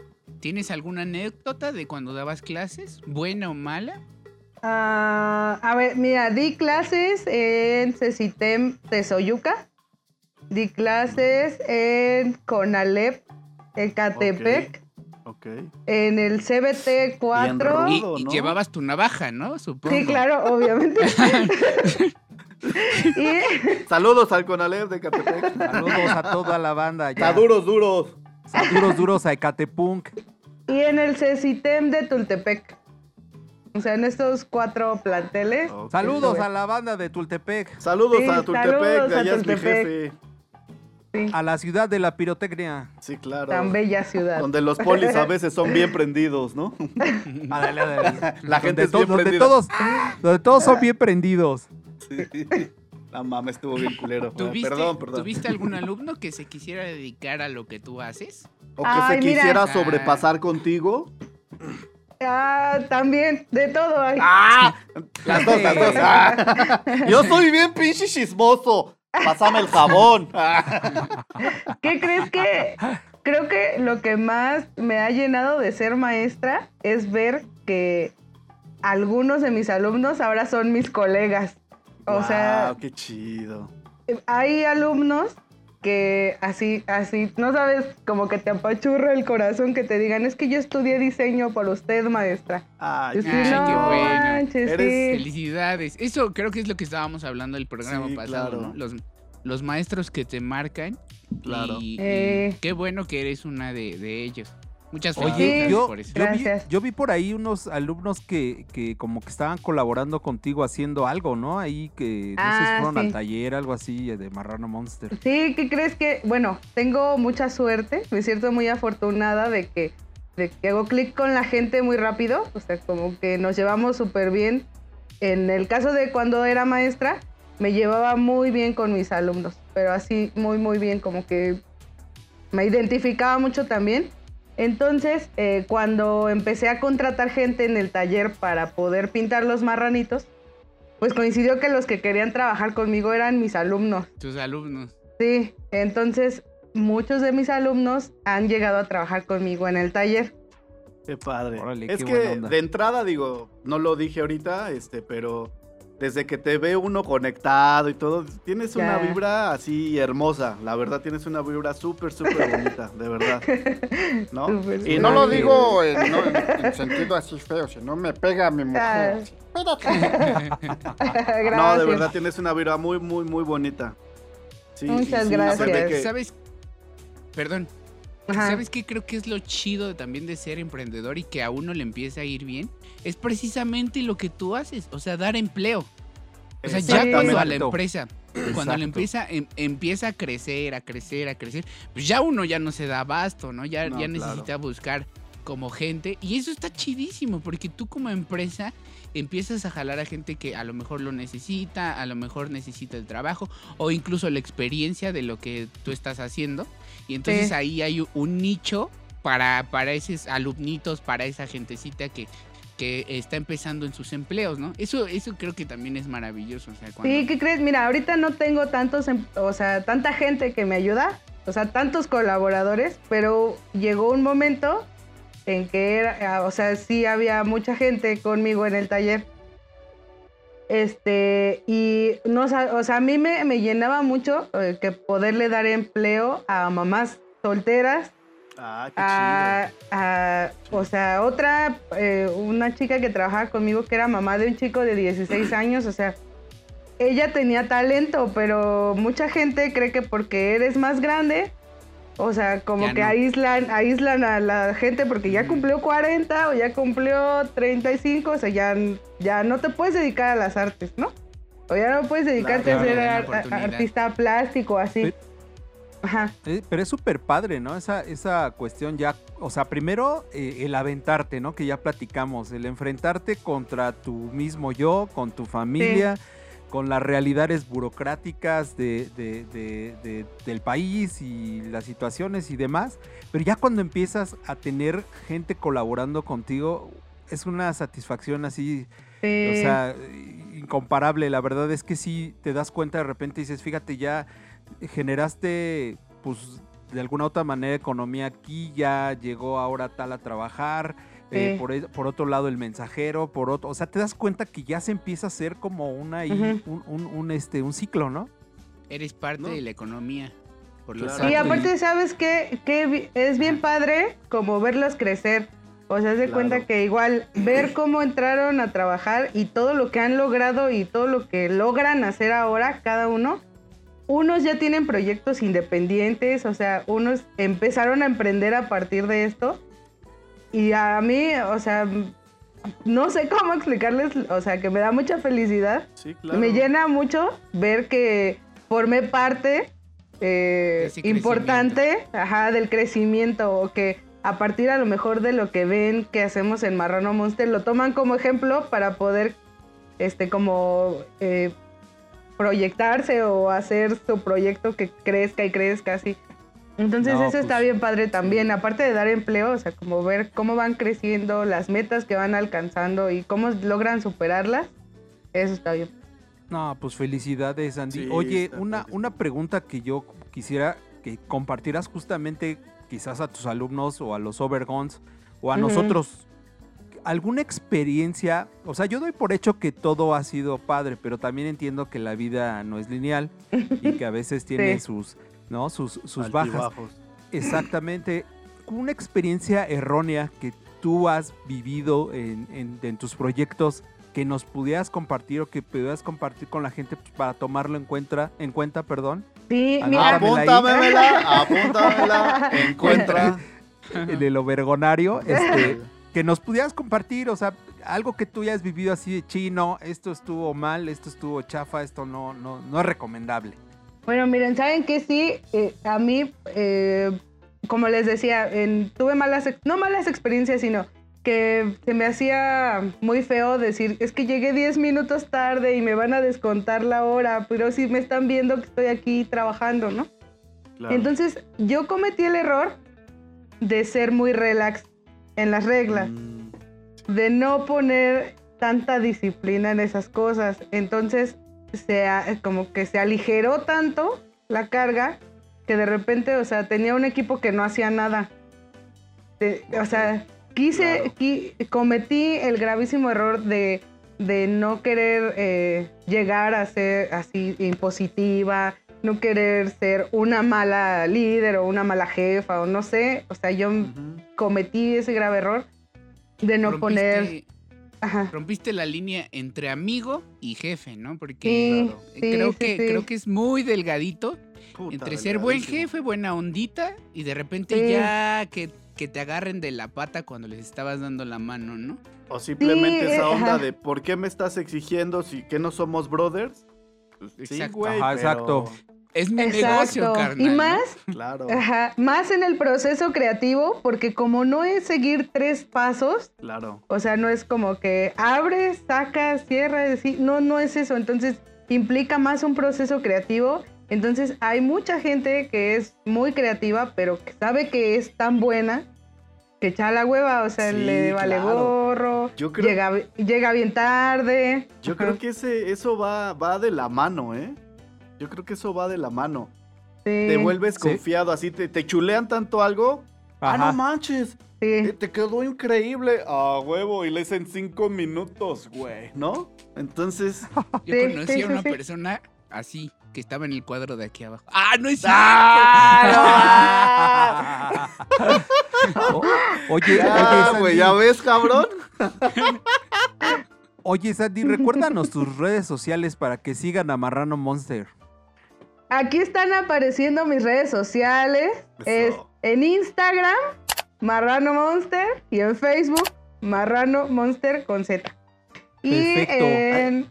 ¿tienes alguna anécdota de cuando dabas clases? ¿Buena o mala? Ah, a ver, mira, di clases en Cecitem Tezoyuca. Di clases en Conalep, Ecatepec. Ok. En el CBT 4. Y, Rudo, y ¿no? llevabas tu navaja, ¿no? Supongo. Sí, claro, obviamente. [laughs] [laughs] y Saludos al Conalep de Catepec. Saludos a toda la banda. Está Ya. duros, duros. Duros, duros a Ecatepunk. Y en el CECITEM de Tultepec. O sea, en estos cuatro planteles. Saludos a la banda de Tultepec, Saludos Sí, a Tultepec, saludos a allá es mi Tultepec. jefe. a la ciudad de la pirotecnia. Sí, claro. Tan bella ciudad. Donde los polis a [laughs] veces son bien prendidos, ¿no? [laughs] Ándale, ándale. La gente donde, es bien donde prendida. todos, donde todos son bien prendidos. Sí. La mama estuvo bien culero. Ah, ¿Tuviste, Perdón, perdón. ¿Tuviste algún alumno que se quisiera dedicar a lo que tú haces? O que Ay, se mira. quisiera sobrepasar contigo. Ah, también, de todo hay. ¡Ah! Las dos, las dos. Ah. [laughs] Yo soy bien pinche chismoso. Pásame el jabón. Ah. [laughs] ¿Qué crees que? Creo que lo que más me ha llenado de ser maestra es ver que algunos de mis alumnos ahora son mis colegas. O sea, qué chido. hay alumnos que así, así, no sabes, como que te apachurra el corazón que te digan, es que yo estudié diseño por usted, maestra. Ay, qué sí, Ay, no qué bueno. manches, Eres sí. Felicidades. Eso creo que es lo que estábamos hablando el programa Sí, pasado, claro. ¿no? Los, los maestros que te marcan. Claro. Y, y Eh. qué bueno que eres una de, de ellos. Muchas Oye, yo, por eso. yo, vi, yo vi por ahí unos alumnos que, que como que estaban colaborando contigo haciendo algo, ¿no? Ahí que no sé si Ah, fueron sí. al taller, algo así, de Marrano Monster. Sí, ¿qué crees que? Bueno, tengo mucha suerte, me siento muy afortunada de que, de que hago clic con la gente muy rápido, o sea, como que nos llevamos súper bien. En el caso de cuando era maestra, me llevaba muy bien con mis alumnos, pero así muy, muy bien, como que me identificaba mucho también. Entonces, eh, cuando empecé a contratar gente en el taller para poder pintar los marranitos, pues coincidió que los que querían trabajar conmigo eran mis alumnos. Tus alumnos. Sí, entonces muchos de mis alumnos han llegado a trabajar conmigo en el taller. Qué padre. Órale, es qué buena que onda. de entrada digo, no lo dije ahorita, este, pero desde que te ve uno conectado y todo, tienes una vibra así hermosa. La verdad, tienes una vibra súper, súper bonita, de verdad. ¿No? [laughs] Y no lo digo en, no, en- en sentido así feo, sino me pega mi mujer. Ah. [laughs] No, de verdad tienes una vibra muy, muy, muy bonita. Sí, Muchas sí, gracias. que- ¿Sabes? Perdón. Ajá. ¿Sabes qué creo que es lo chido también de ser emprendedor y que a uno le empieza a ir bien? Es precisamente lo que tú haces, o sea, dar empleo. O sea, ya cuando a la empresa, cuando Exacto. la empresa em- empieza a crecer, a crecer, a crecer, pues ya uno ya no se da abasto, ¿no? Ya, No, ya claro. necesita buscar como gente. Y eso está chidísimo, porque tú como empresa empiezas a jalar a gente que a lo mejor lo necesita, a lo mejor necesita el trabajo, o incluso la experiencia de lo que tú estás haciendo. Y entonces Sí. ahí hay un nicho para, para esos alumnitos, para esa gentecita que, que está empezando en sus empleos, ¿no? Eso, eso creo que también es maravilloso. O sea, cuando- Sí, ¿qué crees? Mira, ahorita no tengo tantos, em- o sea, tanta gente que me ayuda, o sea, tantos colaboradores, pero llegó un momento en que era, ah, o sea, sí había mucha gente conmigo en el taller. Este, y no, o sea, a mí me, me llenaba mucho eh, que poderle dar empleo a mamás solteras, Ah, qué a, a- o sea, otra, eh, una chica que trabajaba conmigo que era mamá de un chico de 16 [clears throat] años, o sea, ella tenía talento, pero mucha gente cree que porque eres más grande, o sea, como Ya que no. aíslan, aíslan a la gente porque ya Ujú. cumplió 40 o ya cumplió 35, o sea, ya, ya no te puedes dedicar a las artes, ¿no? O ya no puedes dedicarte Claro, a ser ar- artista plástico, así. Sí. Ajá. Pero es súper padre, ¿no? Esa, esa cuestión ya, o sea, primero eh, el aventarte, ¿no? Que ya platicamos, el enfrentarte contra tu mismo yo, con tu familia, con las realidades burocráticas de, de- de- de- del país y las situaciones y demás. Pero ya cuando empiezas a tener gente colaborando contigo, es una satisfacción así Sí. o sea, incomparable. La verdad es que sí te das cuenta de repente y dices, fíjate, ya generaste, pues, de alguna otra manera economía aquí, ya llegó ahora tal a trabajar. Eh, por, e- por otro lado el mensajero, por otro, o sea, te das cuenta que ya se empieza a hacer como una un, un- un, este, un ciclo, ¿no? Eres parte No. de la economía. Por Claro. Y aparte, ¿sabes qué? Que es bien padre como verlos crecer. O sea, haz de Claro. cuenta que igual ver cómo entraron a trabajar y todo lo que han logrado y todo lo que logran hacer ahora cada uno. Unos ya tienen proyectos independientes, o sea, unos empezaron a emprender a partir de esto. Y a mí, o sea, no sé cómo explicarles, o sea, que me da mucha felicidad Sí, claro. me llena mucho ver que formé parte eh, importante ajá, del crecimiento o que a partir a lo mejor de lo que ven que hacemos en Marrano Monster lo toman como ejemplo para poder este como eh, proyectarse o hacer su proyecto que crezca y crezca así. Entonces No, eso está pues, bien padre también, aparte de dar empleo, o sea, como ver cómo van creciendo, las metas que van alcanzando y cómo logran superarlas, eso está bien. No, pues felicidades, Andy. Sí, Oye, una, una pregunta que yo quisiera que compartieras justamente quizás a tus alumnos o a los Overguns o a nosotros. ¿Alguna experiencia? O sea, yo doy por hecho que todo ha sido padre, pero también entiendo que la vida no es lineal y que a veces [laughs] tiene Sí. sus, ¿no? sus, sus bajas. Exactamente. Una experiencia errónea que tú has vivido en, en- en tus proyectos que nos pudieras compartir o que pudieras compartir con la gente para tomarlo en cuenta, en cuenta, perdón, Sí, mira, Apúntamela. Apúntamela, [laughs] encuentra. en el overgonario, este, que nos pudieras compartir, o sea, algo que tú hayas vivido así de chino, esto estuvo mal, esto estuvo chafa, esto no, no, no es recomendable. Bueno, miren, ¿saben qué? Sí, eh, a mí, eh, como les decía, en- tuve malas, no malas experiencias, sino que se me hacía muy feo decir, es que llegué 10 minutos tarde y me van a descontar la hora, pero sí me están viendo que estoy aquí trabajando, ¿no? Claro. Entonces, yo cometí el error de ser muy relax en las reglas, Mm, de no poner tanta disciplina en esas cosas. Entonces, se, a- como que se aligeró tanto la carga que de repente, o sea, tenía un equipo que no hacía nada. De- o sea, quise, Claro. qui- cometí el gravísimo error de, de no querer eh, llegar a ser así impositiva, no querer ser una mala líder o una mala jefa o no sé. O sea, yo ujú. cometí ese grave error de no Rompiste- poner... Ajá. rompiste la línea entre amigo y jefe, ¿no? Porque Sí, claro. sí, creo sí, que sí. creo que es muy delgadito Puta, entre ser buen jefe, buena ondita y de repente Sí. ya que, que te agarren de la pata cuando les estabas dando la mano, ¿no? O simplemente Sí, esa eh, onda ajá. de ¿por qué me estás exigiendo si que no somos brothers? Pues, sí, Exacto. güey. Ajá, pero- exacto. Es mi negocio, carnal. Y ¿no? más, Claro, ajá, más en el proceso creativo, porque como no es seguir tres pasos, claro. o sea, no es como que abres, sacas, cierras, sí, no, no es eso. Entonces, implica más un proceso creativo. Entonces, hay mucha gente que es muy creativa, pero que sabe que es tan buena que echa la hueva, o sea, Sí, le vale claro. gorro, Yo creo- llega, llega bien tarde. Yo creo que ese, eso va, va de la mano, ¿eh? Yo creo que eso va de la mano. sí, Te vuelves Sí. confiado, así te, te chulean tanto algo. Ah, no manches. eh, sí. te quedó increíble. Ah, huevo. Y le en cinco minutos, güey, ¿no? Entonces. [laughs] Yo Sí, conocí sí, a una sí. persona así, que estaba en el cuadro de aquí abajo. ¡Ah, no es cierto! O- [laughs] oye, Ah, oye, güey, ¿ya ves, cabrón? [laughs] oye, Sandy, recuérdanos tus redes sociales para que sigan a Marrano Monster. Aquí están apareciendo mis redes sociales. Es en Instagram, Marrano Monster, y en Facebook, Marrano Monster con Z. Y, en-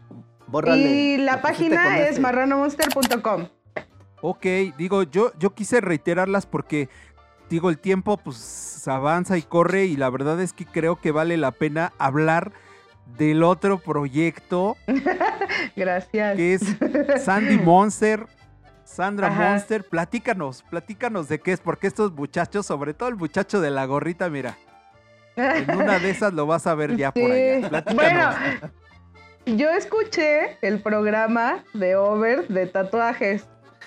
Bórrale. y la página es marranomonster.com. Ok, digo, yo, yo quise reiterarlas porque, digo, el tiempo pues avanza y corre y la verdad es que creo que vale la pena hablar del otro proyecto [laughs] Gracias. que es [laughs] Sandy Monster. Sandra Ajá. Monster, platícanos, platícanos de qué es, porque estos muchachos, sobre todo el muchacho de la gorrita, mira, en una de esas lo vas a ver ya por allá. Platícanos. Bueno, yo escuché el programa de Over de tatuajes.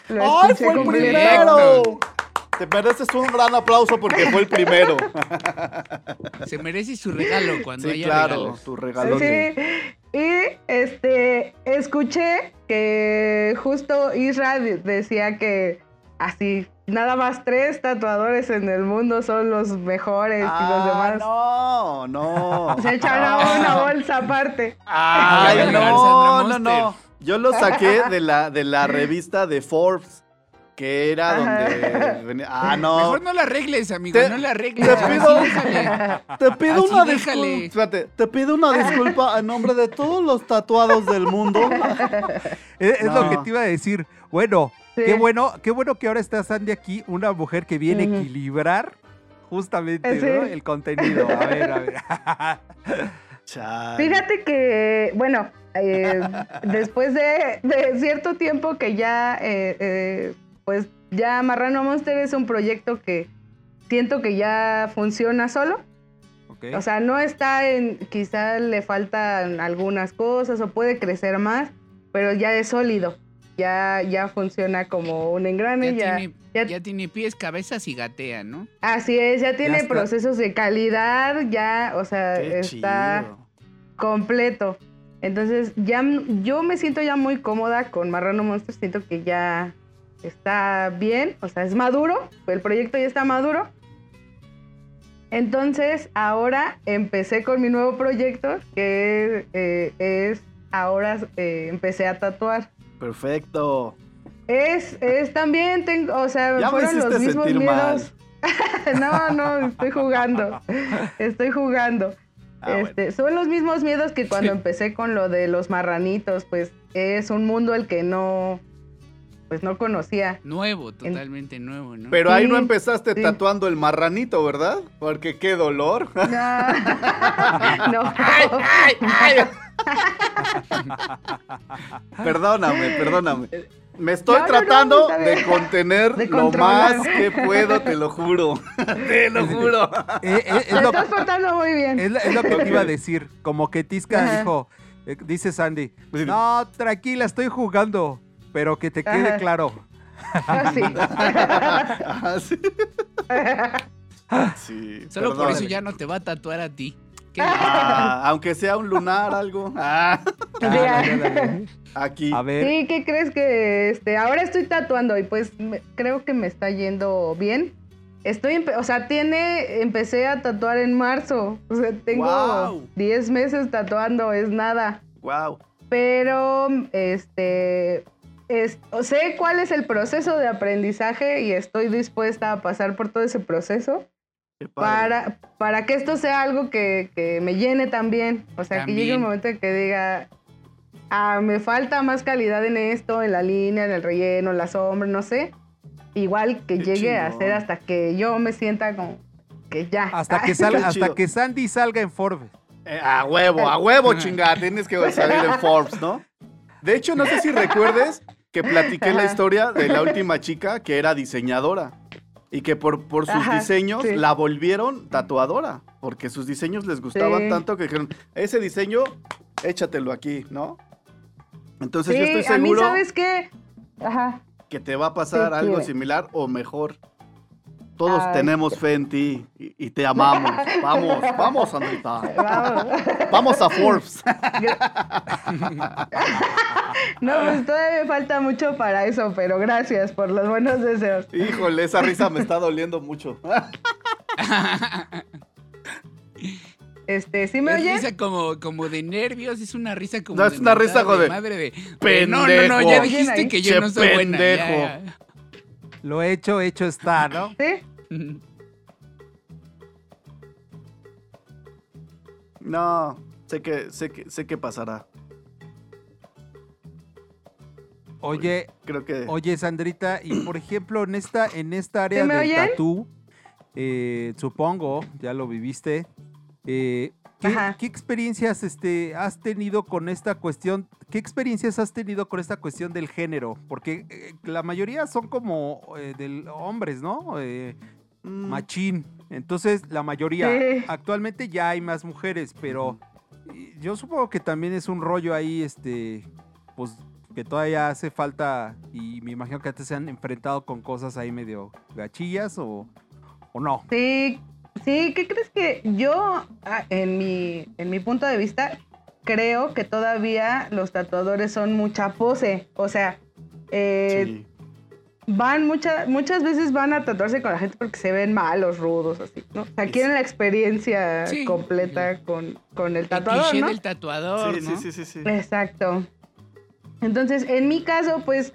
Lo ¡Ay, fue el primero! Te mereces un gran aplauso porque fue el primero. Se merece su regalo cuando Sí, haya claro, regalos. tu regalo. Sí. Y este escuché que justo Isra de- decía que así nada más tres tatuadores en el mundo son los mejores y los Ah, demás no, no. [laughs] se echan a una bolsa aparte. Ay, Ya va a llegar no, no, no. Yo lo saqué de la, de la [laughs] revista de Forbes, que era donde venía- Ah, no. Mejor no la arregles, amigo, Te- no la arregles. te pido- déjale. Te pido una déjale. disculpa. Espérate, te pido una disculpa a nombre de todos los tatuados del mundo. [laughs] Es, es lo que te iba a decir. Bueno, Sí. qué bueno, qué bueno que ahora está Sandy aquí, una mujer que viene a equilibrar justamente sí. ¿no? el contenido. A ver, a ver. [laughs] Fíjate que, bueno, eh, después de, de cierto tiempo que ya, eh, eh, pues ya Marrano Monster es un proyecto que siento que ya funciona solo. Ok. O sea, no está en, quizá le faltan algunas cosas o puede crecer más, pero ya es sólido. Ya, ya funciona como un engrane, Ya, ya, tiene, ya- ya tiene pies, cabezas y gatea, ¿no? así es, ya tiene procesos de calidad, ya, o sea, Qué está chido. completo. Entonces, ya yo me siento ya muy cómoda con Marrano Monster, siento que ya está bien, o sea, es maduro, el proyecto ya está maduro. Entonces, ahora empecé con mi nuevo proyecto, que eh, es, ahora eh, empecé a tatuar. Perfecto. Es, es también, tengo, o sea, Ya me fueron los mismos sentir mal. miedos. [laughs] no, no, estoy jugando. Estoy jugando. Ah, bueno. este, Son los mismos miedos que cuando empecé con lo de los marranitos, pues es un mundo el que no, pues no conocía. Nuevo, totalmente nuevo, ¿no? Pero ahí no empezaste sí. tatuando el marranito, ¿verdad? Porque qué dolor. No. [laughs] no. [laughs] perdóname, perdóname. Me estoy No, no, no, tratando de contener De lo más que puedo, te lo juro. [laughs] te lo juro. Eh, eh, Te es, lo, estás portando muy bien. es lo- es lo que te iba a decir. Como que Tisca Ajá. dijo, eh, dice Sandy, Pues no, tranquila, estoy jugando, pero que te quede Ajá. claro. Ah, sí. Ajá, sí. Sí, Solo por perdón. eso ya no te va a tatuar a ti. ¿Qué? Ah, aunque sea un lunar, algo. Ah, Dale, dale. aquí. A ver, Sí, ¿qué crees que este ahora estoy tatuando y pues me- creo que me está yendo bien? Estoy, o sea, tiene, empecé a tatuar en marzo, o sea, tengo Guau. 10 meses tatuando, es nada. Wow. Pero, este, es- sé cuál es el proceso de aprendizaje y estoy dispuesta a pasar por todo ese proceso para, para que esto sea algo que, que me llene también. O sea, que llegue un También. momento en que diga, ah, me falta más calidad en esto, en la línea, en el relleno, en la sombra, no sé. Igual que Qué llegue a ser hasta que yo me sienta como que ya. hasta que [laughs] salga, hasta que Sandy salga en Forbes. Eh, a huevo, a huevo, [laughs] chingada. Tienes que salir en Forbes, ¿no? De hecho, no sé si recuerdes que platiqué la historia de la última chica que era diseñadora y que por, por sus Ajá, diseños sí. la volvieron tatuadora, porque sus diseños les gustaban Sí. tanto que dijeron, ese diseño, échatelo aquí, ¿no? Entonces Sí, yo estoy a mí, seguro ¿sabes qué? Ajá. que te va a pasar algo similar o mejor. Todos Ay. tenemos fe en ti y, y te amamos. [laughs] Vamos, vamos, Andrita. Vamos. Vamos a Forbes. [laughs] No, pues todavía me falta mucho para eso, pero gracias por los buenos deseos. Híjole, esa risa me está doliendo mucho. Este, ¿sí me Es oyen? risa como, como de nervios, es una risa como No, es de una risa como de, madre de "Pendejo". No, no, no, ya dijiste que yo Che no soy buena. ya, pendejo. ya. Lo hecho, hecho está, ¿no? ¿Sí? [laughs] No, sé que, sé que, sé que pasará. Oye, Creo que. Oye, Sandrita, y por [clears throat] ejemplo, en esta, en esta área ¿Sí me del oyen? tatú, eh, supongo, ya lo viviste, eh, ¿qué, Ajá. qué experiencias este, has tenido con esta cuestión? ¿Qué experiencias has tenido con esta cuestión del género? Porque eh, la mayoría son como eh, del hombres, ¿no? Mm, machín. Entonces, la mayoría. Sí. Actualmente ya hay más mujeres, pero yo supongo que también es un rollo ahí, este, pues que todavía hace falta y me imagino que antes se han enfrentado con cosas ahí medio gachillas o, o no. Sí, sí, ¿qué crees que yo, ah, en mi, en mi punto de vista, creo que todavía los tatuadores son mucha pose? O sea, eh, sí. Van muchas muchas veces van a tatuarse con la gente porque se ven malos, rudos, así, ¿no? O sea, quieren la experiencia Sí. completa con, con el El tatuador, cliché ¿no? del tatuador, Sí, ¿no? sí, sí, sí, sí. Exacto. Entonces, en mi caso, pues,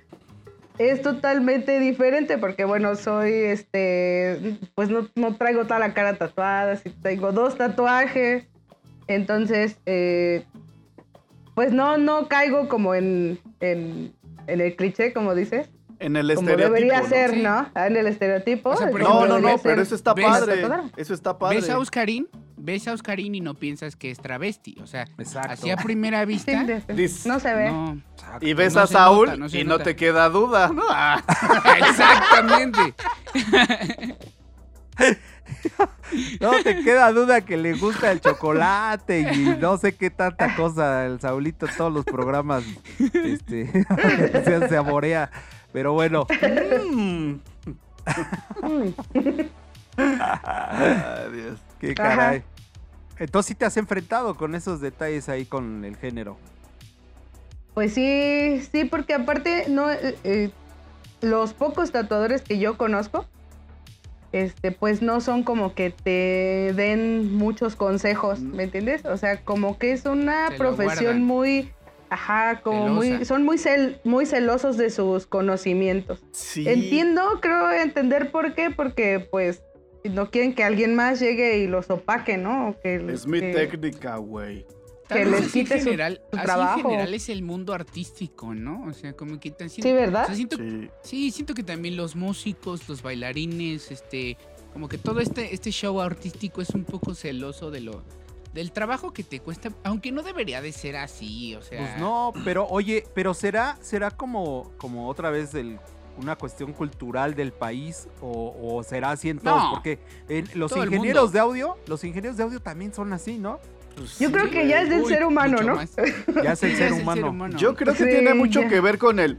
es totalmente diferente porque, bueno, soy, este, pues no, no traigo toda la cara tatuada, sí tengo dos tatuajes. Entonces, eh, pues no, no caigo como en, en, en el cliché, como dices, En el como estereotipo. debería ¿no? ser. ¿no? Ah, En el estereotipo. O sea, por como No, no, no, ser. pero eso está ¿Ves? padre. Eso está padre. Ves a Oscarín, ves a Oscarín y no piensas que es travesti. O sea, Exacto. así a primera vista. no se ve. No. Y ves No a Saúl nota, no se y no te queda duda, ¿no? [laughs] Ah, exactamente. [laughs] No te queda duda que le gusta el chocolate y no sé qué tanta cosa. El Saulito en todos los programas este, [laughs] se saborea. Pero bueno, mm. [laughs] Ay, Dios. qué Ajá. caray. Entonces sí te has enfrentado con esos detalles ahí con el género. Pues sí, sí, porque aparte no eh, eh, los pocos tatuadores que yo conozco, este, pues no son como que te den muchos consejos, ¿me entiendes? O sea, como que es una Se profesión muy, ajá, como muy, son muy cel- muy celosos de sus conocimientos. Sí. Entiendo, creo entender por qué, porque pues no quieren que alguien más llegue y los opaque, ¿no? O que, Es mi técnica, güey. Que les quite su- general, su así trabajo. en general es el mundo artístico, ¿no? O sea, como que tan Sí, o ¿verdad? sea, siento, sí. Sí. siento que también los músicos, los bailarines, este, como que todo este, este show artístico es un poco celoso de lo, del trabajo que te cuesta, aunque no debería de ser así, o sea. Pues no, pero oye, pero será, será como, como otra vez el- una cuestión cultural del país o, o será así en todos, No. porque en los ingenieros de audio, los ingenieros de audio también son así, ¿no? Pues Yo sí, creo que ya es del ser humano, ¿no? más. Ya es el [laughs] ser es humano. Yo creo que Sí, tiene mucho ya. que ver con el.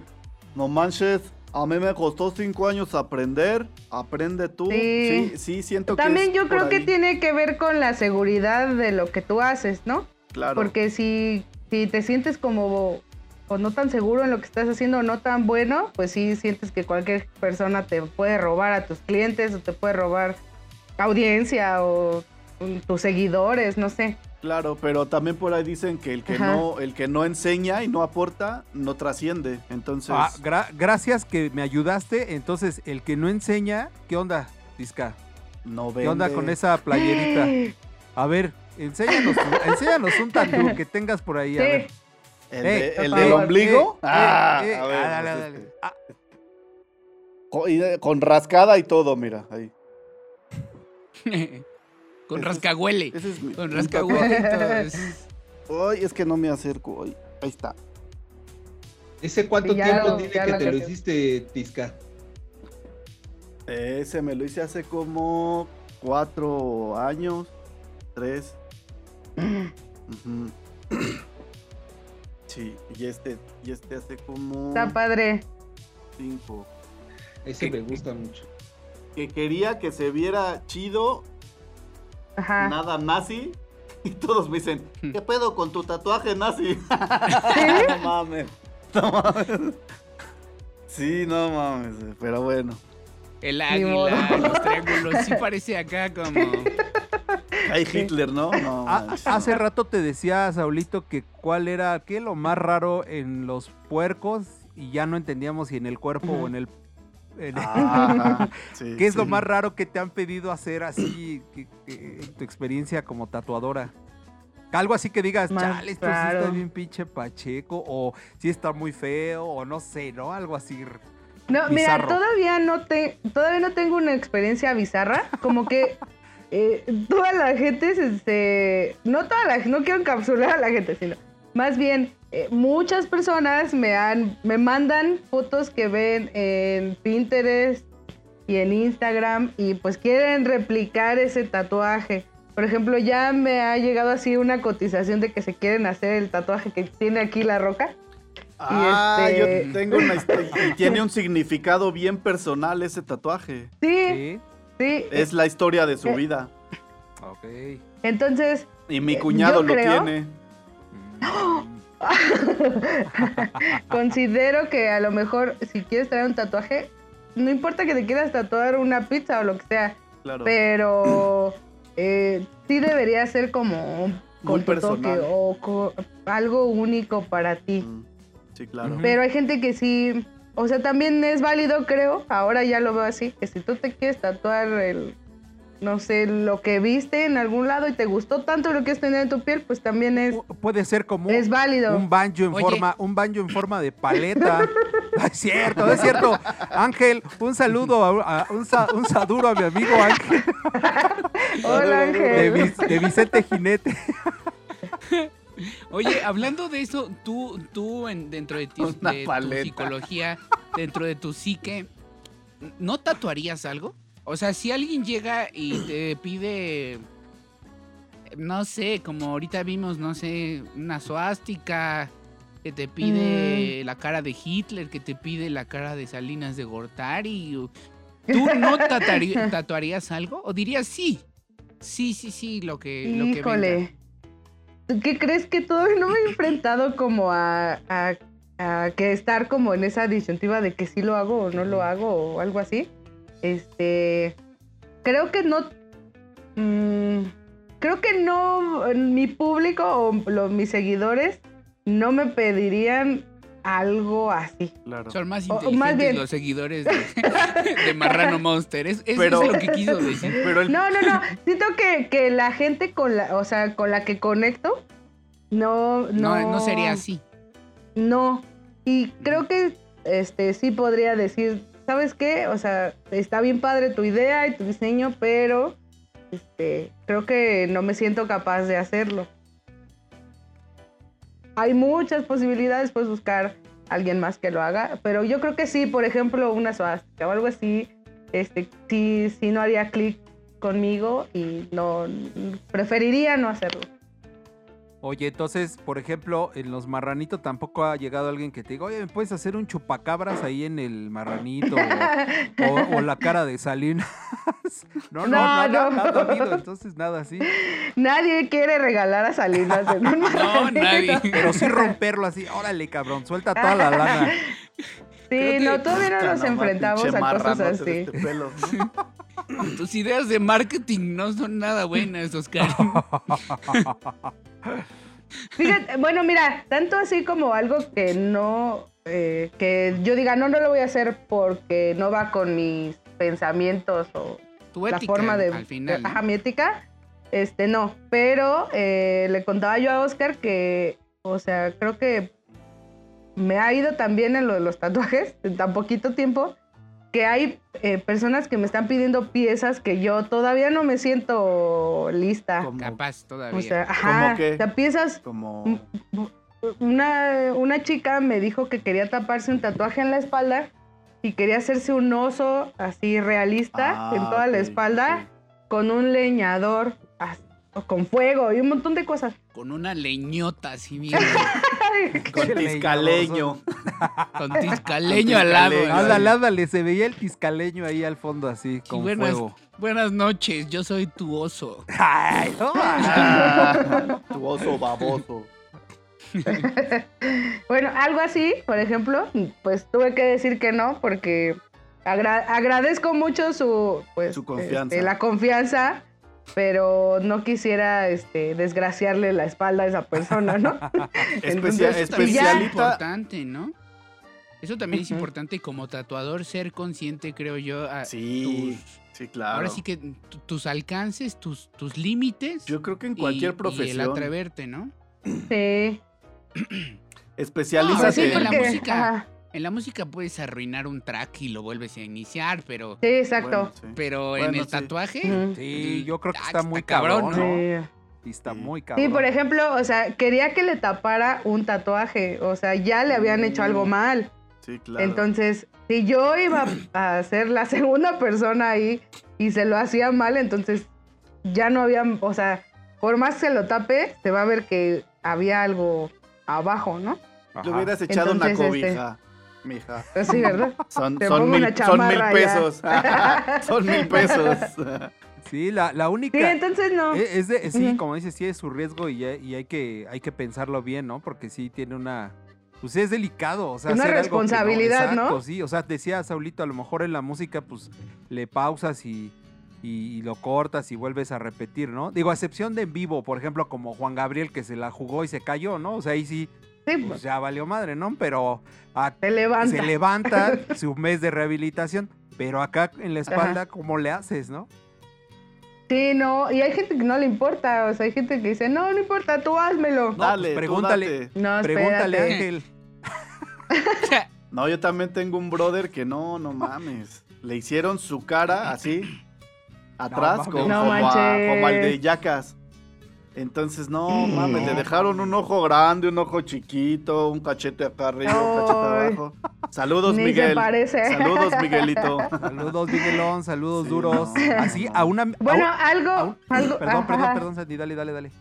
No manches, a mí me costó cinco años aprender. Aprende tú. Sí. Sí, sí, siento que. También yo creo que tiene que ver con la seguridad de lo que tú haces, ¿no? Claro. Porque si, si te sientes como o no tan seguro en lo que estás haciendo o no tan bueno, pues sí sientes que cualquier persona te puede robar a tus clientes o te puede robar audiencia o mm, tus seguidores, no sé. Claro, pero también por ahí dicen que el que Ajá. no, el que no enseña y no aporta, no trasciende. Entonces. Ah, gra- gracias que me ayudaste. Entonces, el que no enseña, ¿qué onda, Disca? no ¿Qué onda vende. con esa playerita? [gasps] A ver, enséñanos, enséñanos un tatu que tengas por ahí. A Sí. ver. ¿El, Eh, de- el por del ombligo? Ah, con rascada y todo, mira, ahí. [laughs] Con Ese es- rascahuele. Ese es mi. Con rascahuele y todo. [laughs] es- Ay, es que no me acerco. Ay, ahí está. ¿Ese cuánto Sí, tiempo lo- tiene que lo te lo hiciste, Tisca? Ese me lo hice hace como cuatro años, tres. [clears throat] Sí, y este, y este hace como Está padre. cinco. Ese ¿Qué- me gusta mucho. Que quería que se viera chido, Ajá. nada nazi. Y todos me dicen, ¿qué pedo con tu tatuaje nazi? ¿Sí? [laughs] no mames. No mames. Sí, no mames, pero bueno. El águila, los triángulos. Sí parece acá como. [laughs] Hay Hitler, ¿no? No. Ah, hace rato te decía, Saulito, que cuál era, qué lo más raro en los puercos y ya no entendíamos si en el cuerpo o en el... [laughs] sí, ¿Qué es lo más raro que te han pedido hacer así, que- que- en tu experiencia como tatuadora? Algo así que digas, Más chale, esto sí está bien pinche pacheco, o sí está muy feo, o no sé, ¿no? Algo así. No, mira, todavía no te, todavía no tengo una experiencia bizarra, como que eh, toda la gente se, se- no toda la, no quiero encapsular a la gente, sino más bien eh, muchas personas me han, me mandan fotos que ven en Pinterest y en Instagram y pues quieren replicar ese tatuaje. Por ejemplo, ya me ha llegado así una cotización de que se quieren hacer el tatuaje que tiene aquí la roca. Ah, este- yo tengo una historia. [laughs] Y tiene un significado bien personal ese tatuaje. Sí, Sí. sí. Es la historia de su Eh. vida. Ok. Entonces, Y mi Eh, cuñado yo lo creo- tiene. [laughs] Considero que a lo mejor si quieres traer un tatuaje, no importa que te quieras tatuar una pizza o lo que sea, Claro. pero eh, sí debería ser como con tu toque o co- algo único para ti. Mm, Sí, claro. Pero hay gente que sí, o sea, también es válido, creo, ahora ya lo veo así, que si tú te quieres tatuar el, no sé, lo que viste en algún lado y te gustó tanto lo que quieres tener en tu piel, pues también es, Pu- Puede ser como es válido. un banjo en Oye. forma, un banjo en forma de paleta. [laughs] No es cierto, no es cierto. Ángel, un saludo, a, a- un, sa- un saduro a mi amigo Ángel [laughs] Hola de, Ángel. De Vicente Jinete. Oye, hablando de eso, tú, tú en- dentro de, ti, de tu paleta. psicología, dentro de tu psique, ¿no tatuarías algo? O sea, si alguien llega y te pide, no sé, como ahorita vimos, no sé, una suástica, que te pide Mm. la cara de Hitler, que te pide la cara de Salinas de Gortari, ¿tú no [laughs] tatuarías algo? ¿O dirías sí? Sí, sí, sí, lo que, lo que. Híjole. ¿Tú ¿Qué crees que todavía no me he enfrentado como a, a- a que estar como en esa disyuntiva de que sí lo hago o no lo hago o algo así? Este, creo que no, mm, creo que no, mi público o lo- mis seguidores no me pedirían algo así. Claro. Son más O- o inteligentes más bien- los seguidores de, de Marrano Monster. Es, eso Pero- es lo que quiso decir. Pero el, No, no, no. Siento que, que la gente con la, o sea, con la que conecto, no, no. No, no sería así. No. Y creo que este sí podría decir, ¿sabes qué? O sea, está bien padre tu idea y tu diseño, pero este, creo que no me siento capaz de hacerlo. Hay muchas posibilidades, puedes buscar alguien más que lo haga, pero yo creo que sí, por ejemplo, una suástica o algo así, este, sí, sí no haría clic conmigo y no preferiría no hacerlo. Oye, entonces, por ejemplo, en los marranitos tampoco ha llegado alguien que te diga, oye, ¿me puedes hacer un chupacabras ahí en el marranito? O, o- o la cara de Salinas. [laughs] no, no, No, no, no. no, no entonces nada así. Nadie quiere regalar a Salinas en un [laughs] No, marranito. nadie. Pero sí romperlo así, órale, cabrón, suelta toda la lana. [laughs] Sí, no, todavía no nos enfrentamos a cosas así. este pelo, ¿no? [laughs] Tus ideas de marketing no son nada buenas, Oscar. [laughs] Fíjate, bueno, mira, tanto así como algo que no, eh, que yo diga, no, no lo voy a hacer porque no va con mis pensamientos o Tu la forma de, al final. ajá, mi ética, este, no. Pero eh, le contaba yo a Oscar que, o sea, creo que me ha ido también en lo de los tatuajes en tan poquito tiempo que hay eh, personas que me están pidiendo piezas que yo todavía no me siento lista. Como, Capaz todavía. O sea, ajá, qué? o sea, piezas como una, una chica me dijo que quería taparse un tatuaje en la espalda y quería hacerse un oso así realista Ah, en toda la ok, espalda sí. con un leñador con fuego y un montón de cosas. Con una leñota así bien. [laughs] [laughs] con tiscaleño. con tiscaleño al lado. Ándale, ándale, se veía el tiscaleño ahí al fondo así, Y con buenas, fuego. buenas noches, yo soy tu oso. Ay, no, Ah, [laughs] tu oso baboso. [laughs] Bueno, algo así, por ejemplo, pues tuve que decir que no porque agra- agradezco mucho su, pues, Su confianza. este, la confianza, pero no quisiera este, desgraciarle la espalda a esa persona, ¿no? [laughs] Especia- Entonces, Eso también es especialita. importante, ¿no? Eso también es importante como tatuador ser consciente, creo yo, a Sí, tus- sí, claro. ahora sí que tu- tus alcances, tus, tus límites. Yo creo que en y- cualquier Y el profesión. atreverte, ¿no? Sí. [clears throat] Especialízate. Pues sí, en- en la música. ajá, En la música puedes arruinar un track y lo vuelves a iniciar, pero, sí, exacto. Bueno, sí. pero en el sí. tatuaje. Sí, yo creo que está está muy cabrón, cabrón, ¿no? Sí. Está muy cabrón. Sí, por ejemplo, o sea, quería que le tapara un tatuaje, o sea, ya le habían hecho algo Mm. mal. Sí, claro. Entonces, si yo iba a ser la [laughs] segunda persona ahí y se lo hacía mal, entonces ya no había, o sea, por más que se lo tape, se va a ver que había algo abajo, ¿no? Le Ajá. hubieras echado una Entonces, este- cobija, mija. Así, ¿verdad? Son, Te son, pongo mil, una son mil chamarra ya. pesos. [laughs] son mil [laughs] pesos. Sí, la, la única... Sí, entonces no. Eh, Es de, sí, como dices, sí es su riesgo y, hay- y hay, que, hay que pensarlo bien, ¿no? Porque sí tiene una... Pues es delicado, o sea, Una algo no- responsabilidad, ¿no? sí, o sea, decía Saulito, a lo mejor en la música, pues, le pausas y, y, y lo cortas y vuelves a repetir, ¿no? Digo, a excepción de en vivo, por ejemplo, como Juan Gabriel que se la jugó y se cayó, ¿no? O sea, ahí sí, sí, pues ya valió madre, ¿no? Pero a- te levanta. se levanta [laughs] su mes de rehabilitación, pero acá en la espalda, ¿cómo le haces, no? Sí, no, y hay gente que no le importa, o sea, hay gente que dice, no, no importa, tú házmelo. No, Dale, pues tú pregúntale. date. Pregúntale, espérate. Ángel. [laughs] No, yo también tengo un brother que no, no mames. Le hicieron su cara así, atrás, como, No como, a- como al de Yacas. Entonces, no mames, le dejaron un ojo grande, un ojo chiquito, un cachete acá arriba, un cachete abajo. Saludos, Ni se Miguel. parece. Saludos, Miguelito. [laughs] Saludos, Miguelón, saludos Sí, duros. no, Así, a una. a Bueno, un- algo, a un- algo. Perdón, perdón, ajá. perdón, Sandy, dale, dale, dale.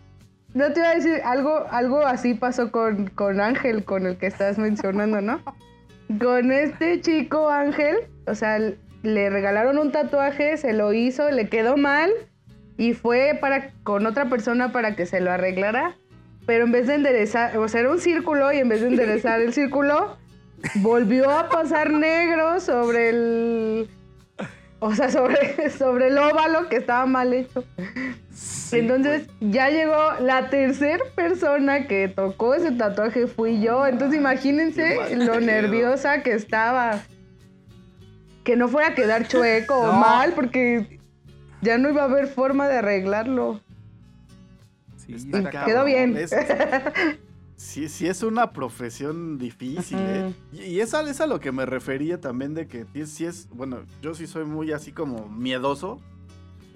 No te iba a decir, algo, algo así pasó con, con Ángel, con el que estás mencionando, ¿no? Con este chico Ángel, o sea, le regalaron un tatuaje, se lo hizo, le quedó mal y fue para con otra persona para que se lo arreglara, pero en vez de enderezar, o sea, era un círculo y en vez de enderezar el círculo, volvió a pasar negro sobre el, o sea, sobre, [laughs] sobre el óvalo que estaba mal hecho. Entonces ya llegó la tercera persona que tocó ese tatuaje fui yo. Entonces imagínense lo nerviosa que estaba. Que no fuera a quedar chueco o mal porque ya no iba a haber forma de arreglarlo. Sí, Está. Quedó bien. Es- sí, sí es una profesión difícil, ¿eh? Y, y es, a, es a lo que me refería también de que sí es, sí es, bueno, yo sí soy muy así como miedoso.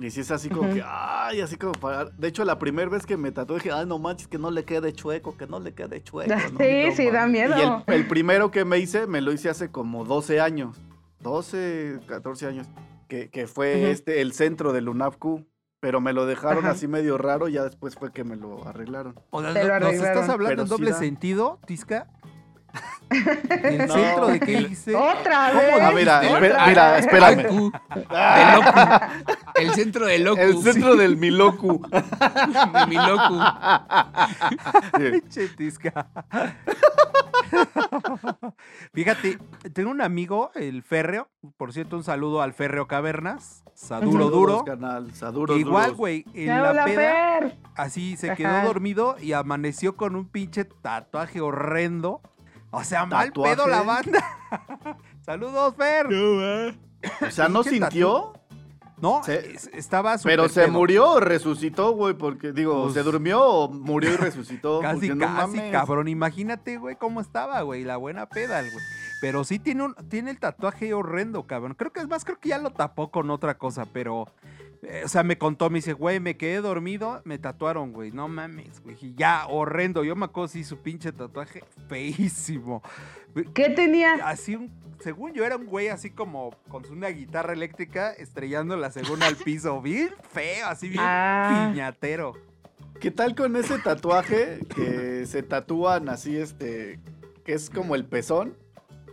Y si es así como Ujú. que, ay, así como para... De hecho, la primera vez que me tatué dije, ay, no manches, que no le quede chueco, que no le quede chueco. [laughs] ¿no? Sí, No sí, da miedo. Y el, el primero que me hice, me lo hice hace como 12 años. 12, 14 años. Que, que fue este, el centro del UNAFQ. Pero me lo dejaron Ajá. así medio raro, ya después fue que me lo arreglaron. O sea, ¿Nos estás hablando Pero en sí doble da. sentido, Tisca? ¿El No. centro de qué hice? ¡Otra ¿Cómo vez! Ah, mira, ¿Otra vez? mira, espérame. Locu. El locu. El centro del locu. El centro del Miloku. De mi locu. [laughs] Pinche Tisca. Fíjate, tengo un amigo, el Férreo. Por cierto, un saludo al Férreo Cavernas. Saduro Saludos, duro. Canal, saduros, Igual, güey, en ¡Ya la peda, Fer! así se Ajá. quedó dormido y amaneció con un pinche tatuaje horrendo. O sea, mal ¿Tatuaje? pedo la banda. [laughs] Saludos, Fer. O sea, ¿no sintió? No, Se- estaba súper Pero se pedo. murió o resucitó, güey, porque digo, Pues- ¿se durmió o murió y resucitó? [laughs] Casi, no casi, mames. cabrón. Imagínate, güey, cómo estaba, güey. La buena peda, güey. Pero sí tiene, un, tiene el tatuaje horrendo, cabrón. Creo que es más, creo que ya lo tapó con otra cosa, pero... eh, o sea, me contó, me dice, güey, me quedé dormido, me tatuaron, güey. No mames, güey. Y ya, horrendo. Yo me acuerdo, sí, su pinche tatuaje feísimo. ¿Qué tenía? Así un... Según yo era un güey así como con una guitarra eléctrica estrellándola según al piso. [laughs] Bien feo, así bien Ah. piñatero. ¿Qué tal con ese tatuaje que se tatúan así, este, que es como el pezón?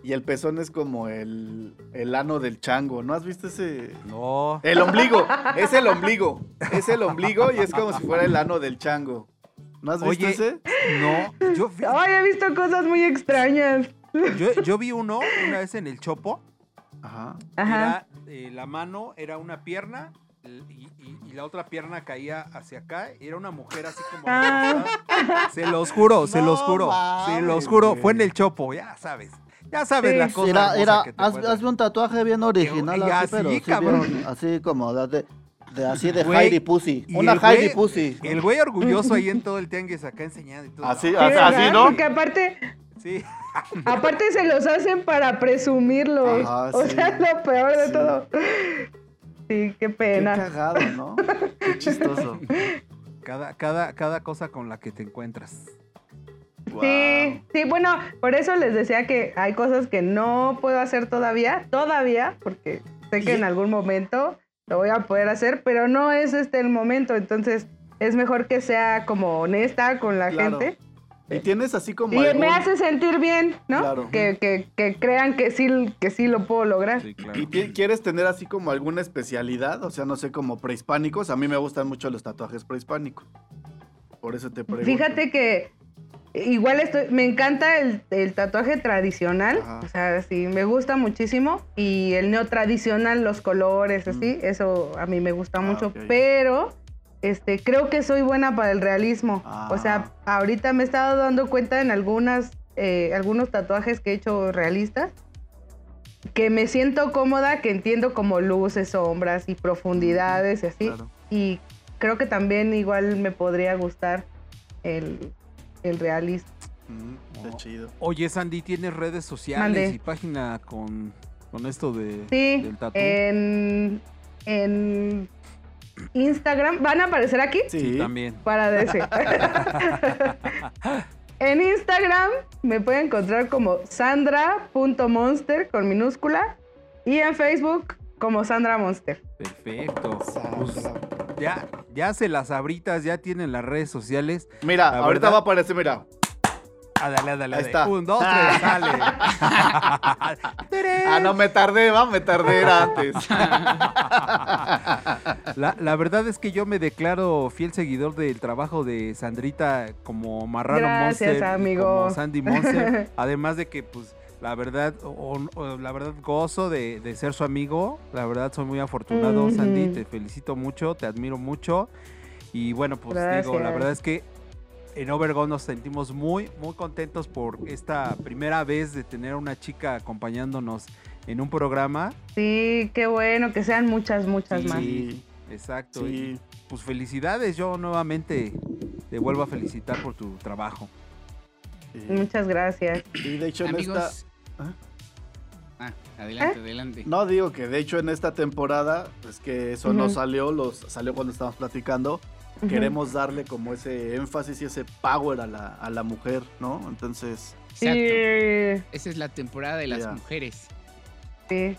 Y el pezón es como el, el ano del chango. ¿No has visto ese? No. El ombligo, es el ombligo. Es el ombligo y es como si fuera el ano del chango. ¿No has visto Oye, ese? No, yo, vi- Ay, he visto cosas muy extrañas. yo, yo vi uno una vez en el Chopo. Ajá. Ajá. Era, eh, la mano era una pierna y, y- y la otra pierna caía hacia acá. Era una mujer así como... Ah. Se los juro, se No los juro. se los juro. güey. Fue en el Chopo, ya sabes. Ya sabes Sí. la cosa Era, era, que te haz- encuentras. hazme un tatuaje bien original, Y así, así, pero sí cabrón. bien- así como de, de- así de Güey, Heidi Pussy. Una güey- Heidi Pussy. El güey orgulloso ahí en todo el tianguis acá enseñando y todo. Así, Sí, así. ¿no? Porque aparte, Sí. [laughs] aparte se los hacen para presumirlos. Ajá, o sea, es lo peor de Sí. todo. Sí, qué Qué pena. cagado, ¿no? Qué chistoso. Cada, cada, cada cosa con la que te encuentras. Sí, sí, bueno, por eso les decía que hay cosas que no puedo hacer todavía, todavía, porque sé que Y- en algún momento lo voy a poder hacer, pero no es este el momento, entonces es mejor que sea como honesta con la Claro. gente Y tienes así como y algún- me hace sentir bien, ¿no? Claro. Que, que- que crean que sí, que sí lo puedo lograr. claro. ¿Y quieres tener así como alguna especialidad? O sea, no sé, como prehispánicos. A mí me gustan mucho los tatuajes prehispánicos. Por eso te pregunto. Fíjate que igual estoy, me encanta el, el tatuaje tradicional, Ajá. o sea, sí, me gusta muchísimo. Y el neotradicional, los colores, así, eso a mí me gusta Ah, mucho. Pero este, creo que soy buena para el realismo. O sea, ahorita me he estado dando cuenta en algunas, eh, algunos tatuajes que he hecho realistas. Que me siento cómoda, que entiendo como luces, sombras y profundidades y así. Claro. Y creo que también igual me podría gustar el, el realismo. Mm, está chido. Oye, Sandy, ¿tienes redes sociales y página con, con esto de, Sí, del tatu? en, en Instagram, ¿van a aparecer aquí? Sí, Sí, también. Para decir. [laughs] en Instagram me pueden encontrar como sandra.monster con minúscula y en Facebook como Sandra Monster. Perfecto. Sandra. Pues, ya, ya se las abritas, ya tienen las redes sociales. Mira, La ahorita verdad- va a aparecer, mira. Ah, dale, dale, Ahí está. Un, dos, tres, [laughs] sale. [laughs] Ah, no, me tardé, va, me tardé era antes. [laughs] La, la verdad es que yo me declaro fiel seguidor del trabajo de Sandrita como Marrano Gracias, Monster, y amigo. como Sandy Monster. Además de que, pues, la verdad, o- o la verdad gozo de, de ser su amigo. La verdad soy muy afortunado, Ujú. Sandy. Te felicito mucho, te admiro mucho. Y bueno, pues digo, la verdad es que en Overgon nos sentimos muy, muy contentos por esta primera vez de tener una chica acompañándonos en un programa. Sí, qué bueno, que sean muchas, muchas más. Sí, Exacto. y sí. pues felicidades, yo nuevamente te vuelvo a felicitar por tu trabajo. Sí. Muchas gracias. Y de hecho en esta... Amigos, ¿Ah? Ah, adelante, adelante. No digo que de hecho en esta temporada, es que eso no salió, los salió cuando estábamos platicando. Queremos darle como ese énfasis y ese power a la, a la mujer, ¿no? Entonces, Sí. Esa es la temporada de las mujeres. sí.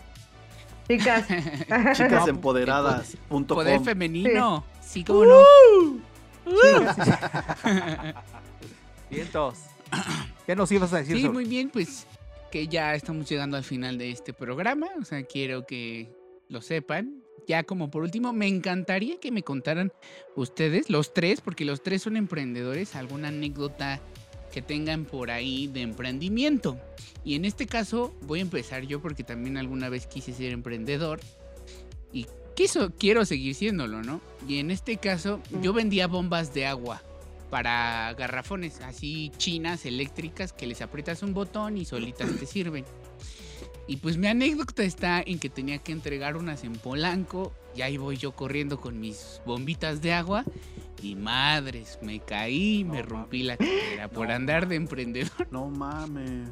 Chicas. [laughs] chicasempoderadas.com. Poder femenino. Sí, cómo no. [laughs] [laughs] Vientos. [clears throat] ¿Qué nos ibas a decir Sí, sobre- muy bien, pues que ya estamos llegando al final de este programa. O sea, quiero que lo sepan. Ya como por último, me encantaría que me contaran ustedes, los tres, porque los tres son emprendedores, alguna anécdota que tengan por ahí de emprendimiento. Y en este caso voy a empezar yo porque también alguna vez quise ser emprendedor y quiso, quiero seguir siéndolo, ¿no? Y en este caso yo vendía bombas de agua para garrafones así chinas eléctricas que les aprietas un botón y solitas te sirven. Y pues mi anécdota está en que tenía que entregar unas en Polanco y ahí voy yo corriendo con mis bombitas de agua y madres, me caí, me No rompí la [gasps] cadera por andar de emprendedor. No mames.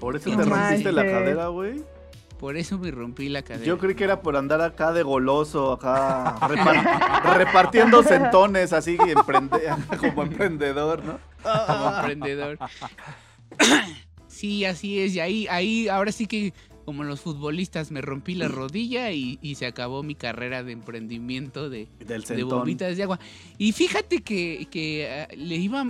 Por eso No te rompiste la cadera, güey. Por eso me rompí la cadera. Yo creí que era por andar acá de goloso, acá [laughs] repar- repartiendo centones, así emprende- [laughs] como emprendedor, ¿no? como emprendedor. [laughs] [coughs] Sí, así es. Y ahí, ahí, ahora sí que, como los futbolistas, me rompí la rodilla y, y se acabó mi carrera de emprendimiento de, Del de centón. bombitas de agua. Y fíjate que, que, ah, le iba,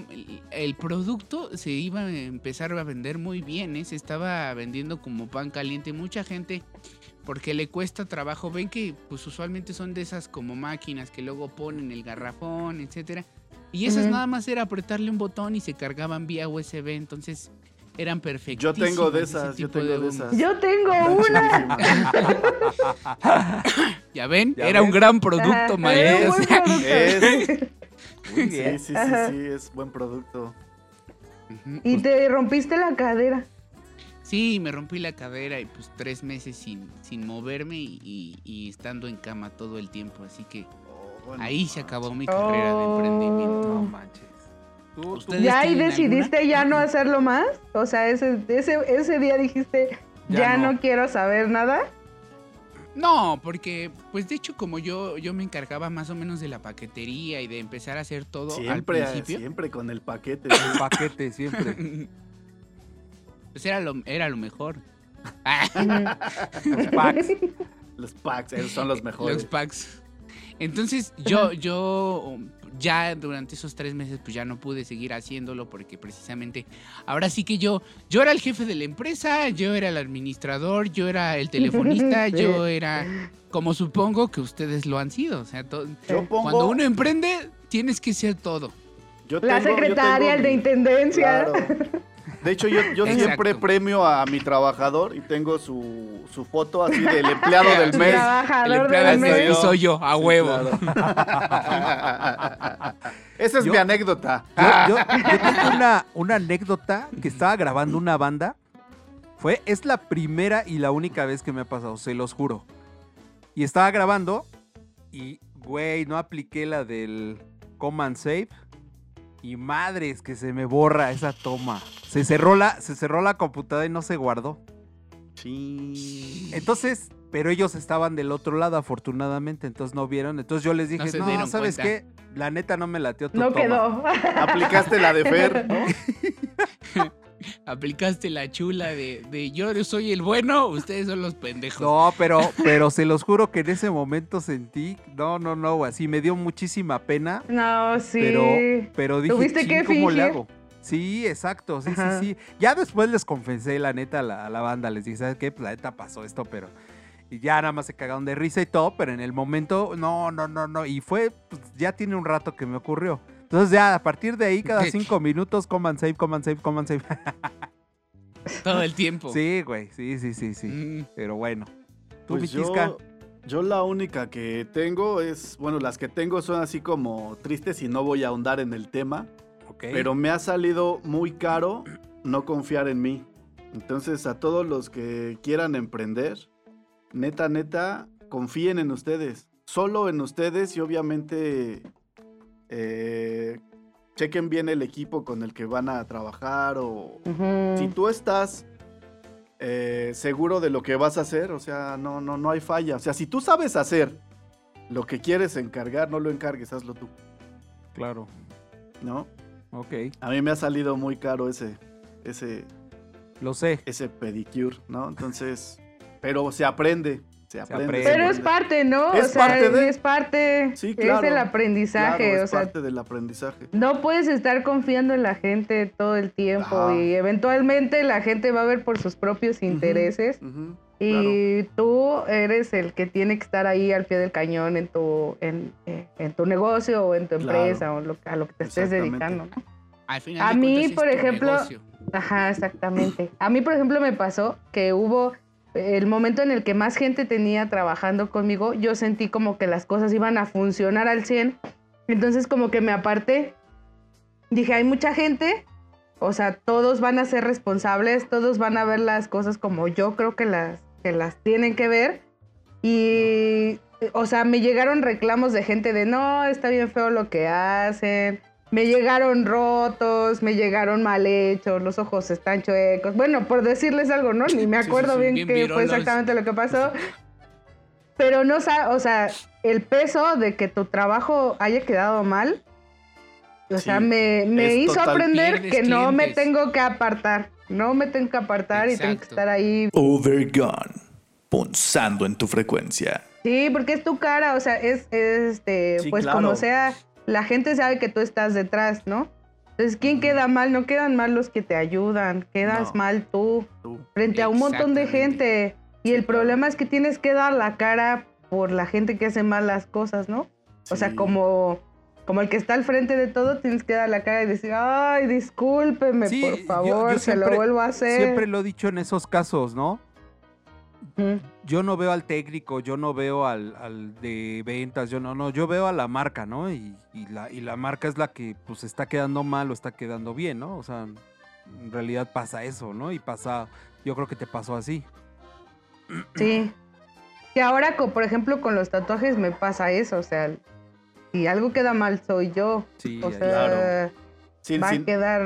el- producto se iba a empezar a vender muy bien, ¿eh? se estaba vendiendo como pan caliente. Mucha gente, porque le cuesta trabajo, ven que pues usualmente son de esas como máquinas que luego ponen el garrafón, etcétera. Y esas nada más era apretarle un botón y se cargaban vía USB, entonces eran Yo perfectísimas. tengo de esas, yo tengo de esas. Yo tengo una. [laughs] Ya ven, ¿Ya era un gran producto, maestro. [laughs] Muy Sí, bien. sí, sí, sí, es buen producto. Y te rompiste la cadera. Sí, me rompí la cadera y pues tres meses sin, sin moverme y, y- y estando en cama todo el tiempo. Así que Oh, bueno. ahí se acabó mi carrera de emprendimiento. No manches. Tú- tú- ¿Ustedes ¿Ya ahí decidiste ya no hacerlo más? O sea, ese, ese, ese día dijiste, Ya ya, no. no. quiero saber nada. No, porque pues de hecho como yo, yo me encargaba más o menos de la paquetería y de empezar a hacer todo Siempre, al principio. siempre con el paquete. El paquete siempre. [laughs] pues era lo, era lo mejor. Los packs. Los packs, esos son los mejores. Los packs. Entonces yo, yo ya durante esos tres meses pues ya no pude seguir haciéndolo porque precisamente ahora sí que yo, yo era el jefe de la empresa, yo era el administrador, yo era el telefonista, [laughs] Sí. yo era como supongo que ustedes lo han sido. O sea, to- Yo pongo, cuando uno emprende tienes que ser todo. yo La yo secretaria, tengo el de intendencia. Claro. De hecho, yo, siempre premio a mi trabajador y tengo su, su foto así del [laughs] empleado del mes. El Trabajador empleado del mes y soy yo, a huevo. [laughs] Esa es Yo- mi anécdota. Yo, yo- yo tengo una, una anécdota que estaba grabando una banda. Fue, es la primera y la única vez que me ha pasado, se los juro. Y estaba grabando y, güey, no apliqué la del Command Save. Y madres que se me borra esa toma. Se cerró la, se cerró la computadora y no se guardó. Sí. Entonces, pero ellos estaban del otro lado, afortunadamente, entonces no vieron. Entonces yo les dije, No se no, ¿sabes cuenta. qué? La neta no me lateó tu No toma". quedó. Aplicaste la de Fer, [laughs] [laughs] ¿no? Aplicaste la chula de, de yo soy el bueno, ustedes son los pendejos. No, pero, pero se los juro que en ese momento sentí, no, no, no, güey, así me dio muchísima pena, No, sí. pero, pero dije, ¿Tuviste "Chin, que ¿cómo le hago? Sí, exacto, sí, Ajá. sí, sí. Ya después les confesé, la neta, a la, a la banda, les dije, ¿sabes qué? Pues la neta pasó esto, pero... Y ya nada más se cagaron de risa y todo, pero en el momento, no, no, no, no. Y fue, pues ya tiene un rato que me ocurrió. Entonces ya, a partir de ahí, cada cinco minutos, coman save, coman save, coman save. [laughs] Todo el tiempo. sí, güey, sí, sí, sí, sí. Mm, Pero bueno. Tú, Pues yo, yo la única que tengo es, bueno, las que tengo son así como tristes y no voy a ahondar en el tema, pero me ha salido muy caro no confiar en mí. Entonces a todos los que quieran emprender, neta, neta, confíen en ustedes, solo en ustedes y obviamente eh, chequen bien el equipo con el que van a trabajar o si tú estás eh, seguro de lo que vas a hacer, o sea, no, no, no hay falla. O sea, si tú sabes hacer lo que quieres encargar, no lo encargues, hazlo tú, Claro. ¿no? Ok. A mí me ha salido muy caro ese, ese, Lo sé. ese pedicure, ¿no? Entonces, pero se aprende, se aprende. Pero es parte, ¿no? Es o sea, parte de- es parte. Sí, claro. Es el aprendizaje. Claro, o es sea, parte del aprendizaje. no puedes estar confiando en la gente todo el tiempo Ajá. y eventualmente la gente va a ver por sus propios intereses y tú eres el que tiene que estar ahí al pie del cañón en tu en, eh, en tu negocio o en tu Claro. empresa o lo- a lo que te estés dedicando. ¿no? Al final A mí, por ejemplo, negocio. Ajá, exactamente. A mí, por ejemplo, me pasó que hubo el momento en el que más gente tenía trabajando conmigo, yo sentí como que las cosas iban a funcionar al 100. Entonces como que me aparté. Dije, hay mucha gente, o sea, todos van a ser responsables, todos van a ver las cosas como yo creo que las, que las tienen que ver. Y, o sea, me llegaron reclamos de gente de, no, está bien feo lo que hacen. Me llegaron rotos, me llegaron mal hechos, los ojos están chuecos. Bueno, por decirles algo, ¿no? Ni me Sí, sí, acuerdo sí, bien, bien qué fue exactamente lo que pasó. Pero no, o sea, el peso de que tu trabajo haya quedado mal, o sea, Sí, me, me hizo total. aprender que no me clientes. tengo que apartar. No me tengo que apartar y tengo que Exacto. estar ahí. Overgone. Punzando en tu frecuencia. Sí, porque es tu cara, o sea, es, es, este, Sí, pues claro. como sea, la gente sabe que tú estás detrás, ¿no? Entonces, ¿quién queda mal? No quedan mal los que te ayudan, quedas No. mal tú Tú. frente a un montón de gente. Y el problema es que tienes que dar la cara por la gente que hace mal las cosas, ¿no? O sea, como, como el que está al frente de todo, tienes que dar la cara y decir, ay, discúlpeme, Sí, por yo- favor, yo se siempre- lo vuelvo a hacer. Siempre lo he dicho en esos casos, ¿no? Ujú. Yo no veo al técnico, yo no veo al, al de ventas, yo no, no, yo veo a la marca, ¿no? Y, y la, y la marca es la que pues está quedando mal o está quedando bien, ¿no? O sea, en realidad pasa eso, ¿no? Y pasa, yo creo que te pasó así. [clears throat] Sí. Y ahora, por ejemplo, con los tatuajes me pasa eso, o sea, si algo queda mal soy yo. Sí, O sea, Claro. Sí, va a quedar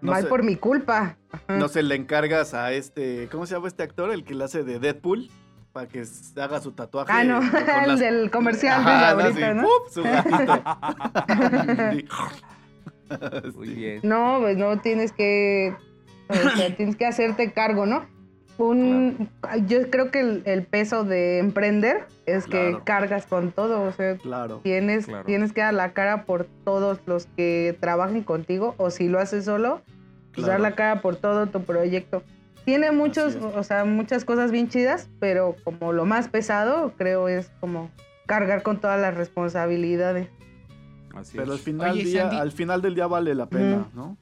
no mal sé. por mi culpa. Ajá. no se le encargas a este, ¿cómo se llama este actor? El que le hace de Deadpool, para que haga su tatuaje. Ah, no, [laughs] el las- del comercial de ahorita, así, ¿no? su gatito. Muy Sí. bien. [laughs] No, pues no tienes que, o sea, tienes que hacerte cargo, ¿no? Un, Yo creo que el, el peso de emprender es que cargas con todo, o sea, Claro. tienes, Claro. tienes que dar la cara por todos los que trabajen contigo, o si lo haces solo, pues dar la cara por todo tu proyecto. Tiene muchos, o sea, muchas cosas bien chidas, pero como lo más pesado, creo, es como cargar con todas las responsabilidades. Así Pero al final, Oye, día, Sandy. al final del día vale la pena. ¿no?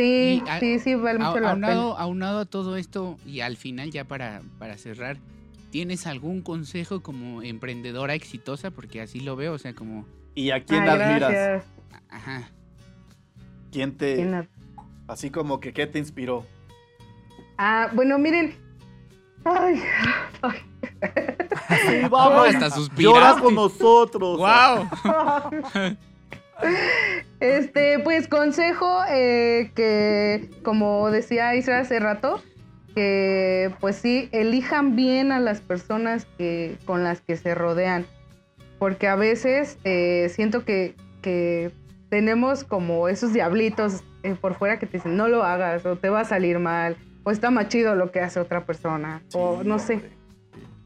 Sí, a- sí, sí, vale mucho A- la aunado, pena. aunado a todo esto y al final ya para, para cerrar, ¿tienes algún consejo como emprendedora exitosa? Porque así lo veo, o sea, como, ¿Y a quién Ay, admiras? gracias. ajá, ¿Quién te, ¿Quién ad- así como que, qué te inspiró? Ah, bueno, miren. Ay, [laughs] ay. [laughs] Sí, vamos, hasta llora suspiraste. con nosotros. ¡Wow! [laughs] Este, pues consejo eh, que, como decía Isra hace rato, que pues sí, elijan bien a las personas que, con las que se rodean. Porque a veces eh, siento que, que tenemos como esos diablitos eh, por fuera que te dicen, no lo hagas, o te va a salir mal, o está más chido lo que hace otra persona, o no sé.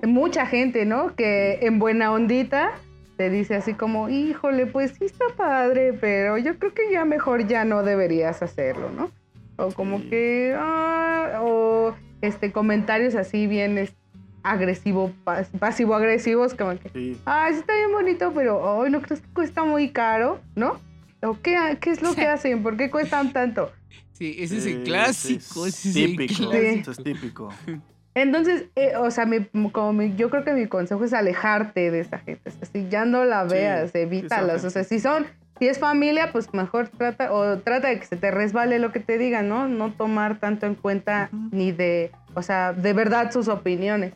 mucha gente, ¿no? Que en buena ondita te dice así como, híjole, pues sí está padre, pero yo creo que ya mejor ya no deberías hacerlo, ¿no? O como Sí. que, ah, o este, comentarios así bien es- agresivo, pas- pasivo-agresivos, como que, Sí. ah, sí está bien bonito, pero, ay, ¿no crees que cuesta muy caro? ¿no? ¿O qué, qué es lo que hacen? ¿Por qué cuestan tanto? Sí, ese es el clásico, sí, ese es el típico. clásico. Eso es típico. [laughs] Entonces, eh, o sea, mi- como mi- yo creo que mi consejo es alejarte de esa gente. O sea, si ya no la Sí, veas, esa evítalos. O sea, si son, si es familia, pues mejor trata, o trata de que se te resbale lo que te digan, ¿no? No tomar tanto en cuenta ni de, o sea, de verdad sus opiniones.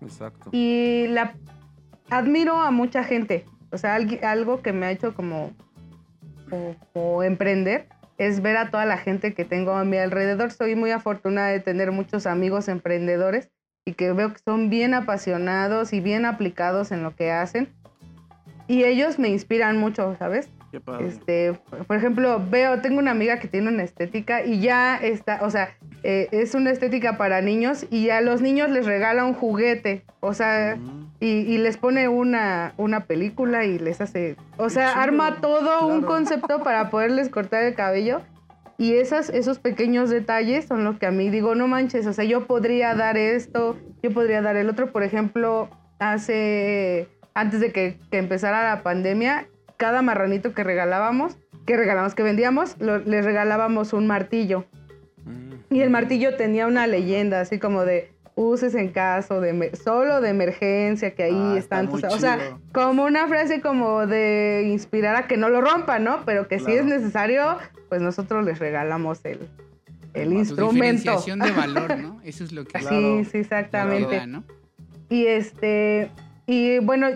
Exacto. Y la admiro a mucha gente. O sea, algo que me ha hecho como, como- como emprender es ver a toda la gente que tengo a mi alrededor. Soy muy afortunada de tener muchos amigos emprendedores y que veo que son bien apasionados y bien aplicados en lo que hacen. Y ellos me inspiran mucho, ¿sabes? Qué padre. Este, por ejemplo, veo, tengo una amiga que tiene una estética y ya está, o sea, eh, es una estética para niños y a los niños les regala un juguete, o sea, Mm. y, y les pone una, una película y les hace, o Qué sea, chido, arma todo un concepto para poderles cortar el cabello. Y esas, esos pequeños detalles son los que a mí digo, no manches, o sea, yo podría dar esto, yo podría dar el otro. Por ejemplo, hace, antes de que, que empezara la pandemia, cada marranito que regalábamos, que regalábamos, que vendíamos, lo- les regalábamos un martillo. Mm. Y el martillo tenía una leyenda, así como de uses en caso de solo de emergencia, que ahí Ah, está están. tus- o sea, chido. como una frase como de inspirar a que no lo rompan, ¿no? Pero que si es necesario, pues nosotros les regalamos el, el instrumento. diferenciación de valor, ¿no? [laughs] Eso es lo que Claro. Sí, sí, exactamente. que da, ¿no? Y este, y bueno,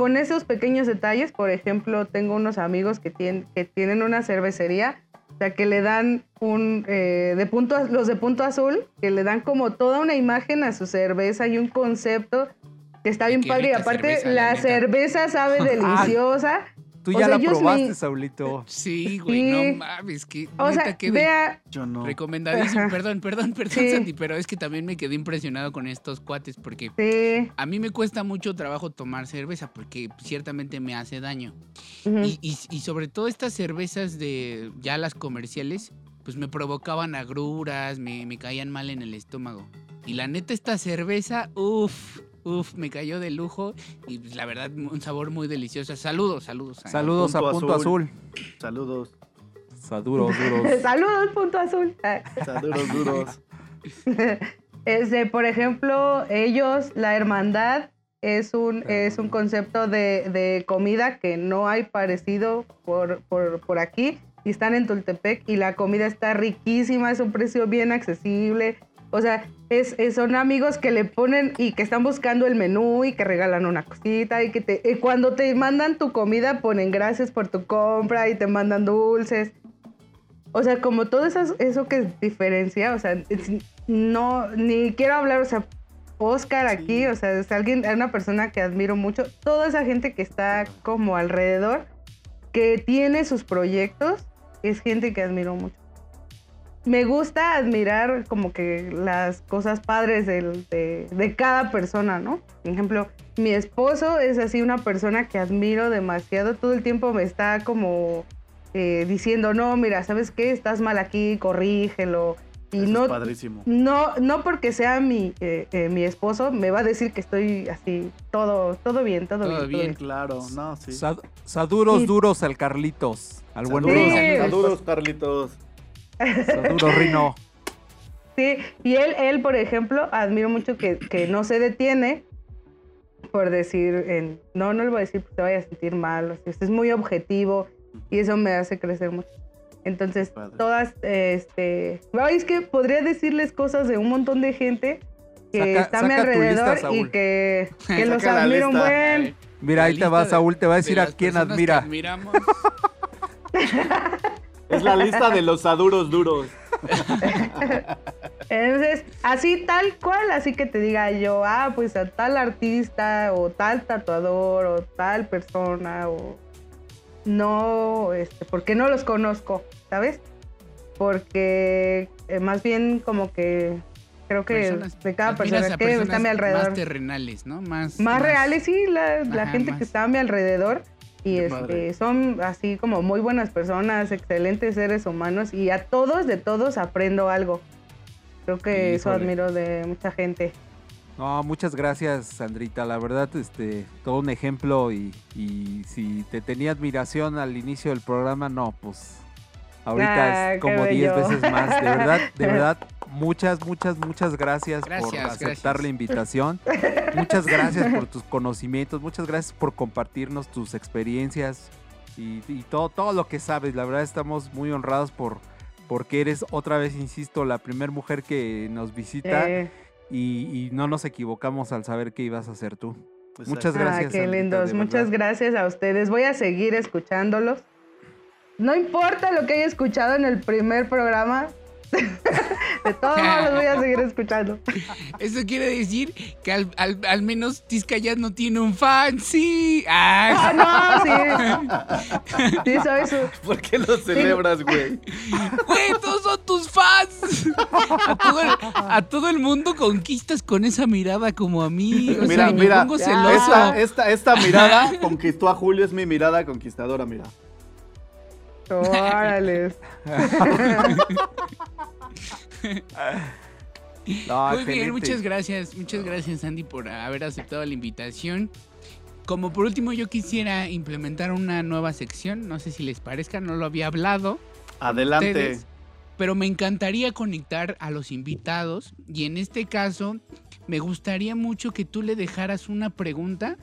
con esos pequeños detalles, por ejemplo, tengo unos amigos que tienen, que tienen una cervecería, o sea, que le dan un, eh, de punto, los de punto azul, que le dan como toda una imagen a su cerveza y un concepto que está bien padre. Y aparte, cerveza, la cerveza sabe [laughs] deliciosa. Tú O ya sea, la probaste, me- Saulito. [laughs] Sí, güey, Sí. no mames, que o neta sea, quedé vea, Yo no. recomendadísimo. Ajá. Perdón, perdón, perdón, Sí. Santi, pero es que también me quedé impresionado con estos cuates porque sí. a mí me cuesta mucho trabajo tomar cerveza porque ciertamente me hace daño. ujú. Y, y- y sobre todo estas cervezas de ya las comerciales, pues me provocaban agruras, me, me caían mal en el estómago. Y la neta, esta cerveza, uff, uff, me cayó de lujo. Y pues, la verdad, un sabor muy delicioso. Saludos, saludos. a- Saludos a Punto Azul. Azul. Saludos. Saduros, duros. [laughs] Saludos, punto azul. Saludos duros. [laughs] Este, por ejemplo, ellos, la hermandad, es un, es un concepto de, de comida que no hay parecido por, por, por aquí. Y están en Tultepec y la comida está riquísima, es un precio bien accesible. O sea, es, es- son amigos que le ponen y que están buscando el menú y que regalan una cosita y que te, y cuando te mandan tu comida ponen gracias por tu compra y te mandan dulces. O sea, como todo eso, eso que diferencia, o sea, es- no, ni quiero hablar, o sea, Oscar aquí, o sea, es alguien, es una persona que admiro mucho. Toda esa gente que está como alrededor, que tiene sus proyectos, es gente que admiro mucho. Me gusta admirar como que las cosas padres de, de cada persona, ¿no? Por ejemplo, mi esposo es así una persona que admiro demasiado. Todo el tiempo me está como eh, diciendo, no, mira, ¿sabes qué? Estás mal aquí, corrígelo. Y Eso no, es padrísimo. no, no porque sea mi, eh, eh, mi esposo, me va a decir que estoy así, todo, todo bien, todo, Todo bien. bien. Claro, no, sí. Sad- Saduros Sí. duros al Carlitos. Al buen. Sí. saludos, Carlitos. Saduros, Rino. [laughs] Sí, y él, él, por ejemplo, admiro mucho que, que no se detiene por decir, en, no, no le voy a decir que te vaya a sentir mal, o sea, es muy objetivo y eso me hace crecer mucho. Entonces, Padre. todas, este, es que podría decirles cosas de un montón de gente que Saca- está a mi lista, alrededor y que, [laughs] que los admiro un buen. Mira, La ahí te va, Saúl, te va a de decir a quién admira. [laughs] Es la lista de los saduros duros. [laughs] Entonces, así tal cual, así que te diga yo, ah, pues a tal artista o tal tatuador o tal persona o no, este, porque no los conozco, ¿sabes? Porque eh, más bien como que creo que Personas- de cada persona que está a mi alrededor. Más terrenales, ¿no? Más, Más reales, sí, la, gente más. que está a mi alrededor. Y este, son así como muy buenas personas, excelentes seres humanos. Y a todos, de todos, aprendo algo. Creo que eso admiro de mucha gente. No, muchas gracias, Sandrita. La verdad, este, todo un ejemplo y, y si te tenía admiración al inicio del programa, no, pues ahorita Ah, es qué como 10 bello. veces más. De verdad, de [laughs] verdad, muchas, muchas, muchas gracias, por aceptar gracias. la invitación. Muchas gracias por tus conocimientos, muchas gracias por compartirnos tus experiencias y, y todo, todo lo que sabes. La verdad estamos muy honrados por porque eres otra vez, insisto, la primera mujer que nos visita Eh, y, y no nos equivocamos al saber que ibas a ser tú. Muchas ah, gracias. qué lindos. Muchas gracias a ustedes. Voy a seguir escuchándolos. no importa lo que haya escuchado en el primer programa, [laughs] de todos modos los voy a seguir escuchando. [laughs] Eso quiere decir que al, al- al menos Tisca ya no tiene un fan, sí. Ah, Ah, no, sí. [laughs] Sí, soy su. ¿Por qué lo celebras, güey? güey, todos son tus fans. A todo, el, a todo el mundo conquistas con esa mirada como a mí. O Mira, sea, me mira, pongo ya. celoso. esta, esta, esta mirada conquistó a Julio, es mi mirada conquistadora, mira. [laughs] Órale. No, Muy bien, muchas gracias, muchas gracias Andy por haber aceptado la invitación. Como por último yo quisiera implementar una nueva sección, no sé si les parezca, no lo había hablado, Adelante. ustedes, pero me encantaría conectar a los invitados y en este caso me gustaría mucho que tú le dejaras una pregunta,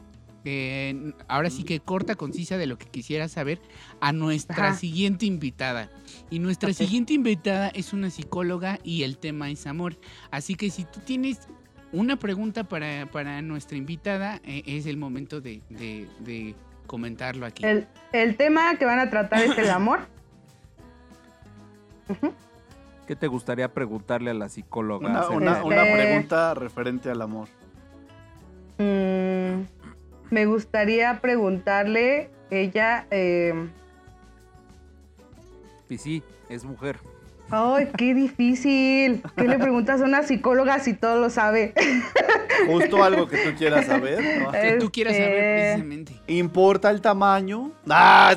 eh, ahora sí que corta, concisa de lo que quisiera saber, a nuestra Ajá. siguiente invitada. Y nuestra siguiente invitada es una psicóloga y el tema es amor. Así que si tú tienes una pregunta para, para nuestra invitada, eh, es el momento de, de- de comentarlo aquí. El, el tema que van a tratar es el amor. [laughs] ¿Qué te gustaría preguntarle a la psicóloga? Una Este- pregunta referente al amor. Mm, me gustaría preguntarle, ella, eh, Y sí, es mujer. ay, qué difícil. ¿Qué le preguntas a una psicóloga si todo lo sabe? Justo algo que tú quieras saber. ¿no? que tú quieras saber Este, precisamente. ¿Importa el tamaño? Ah,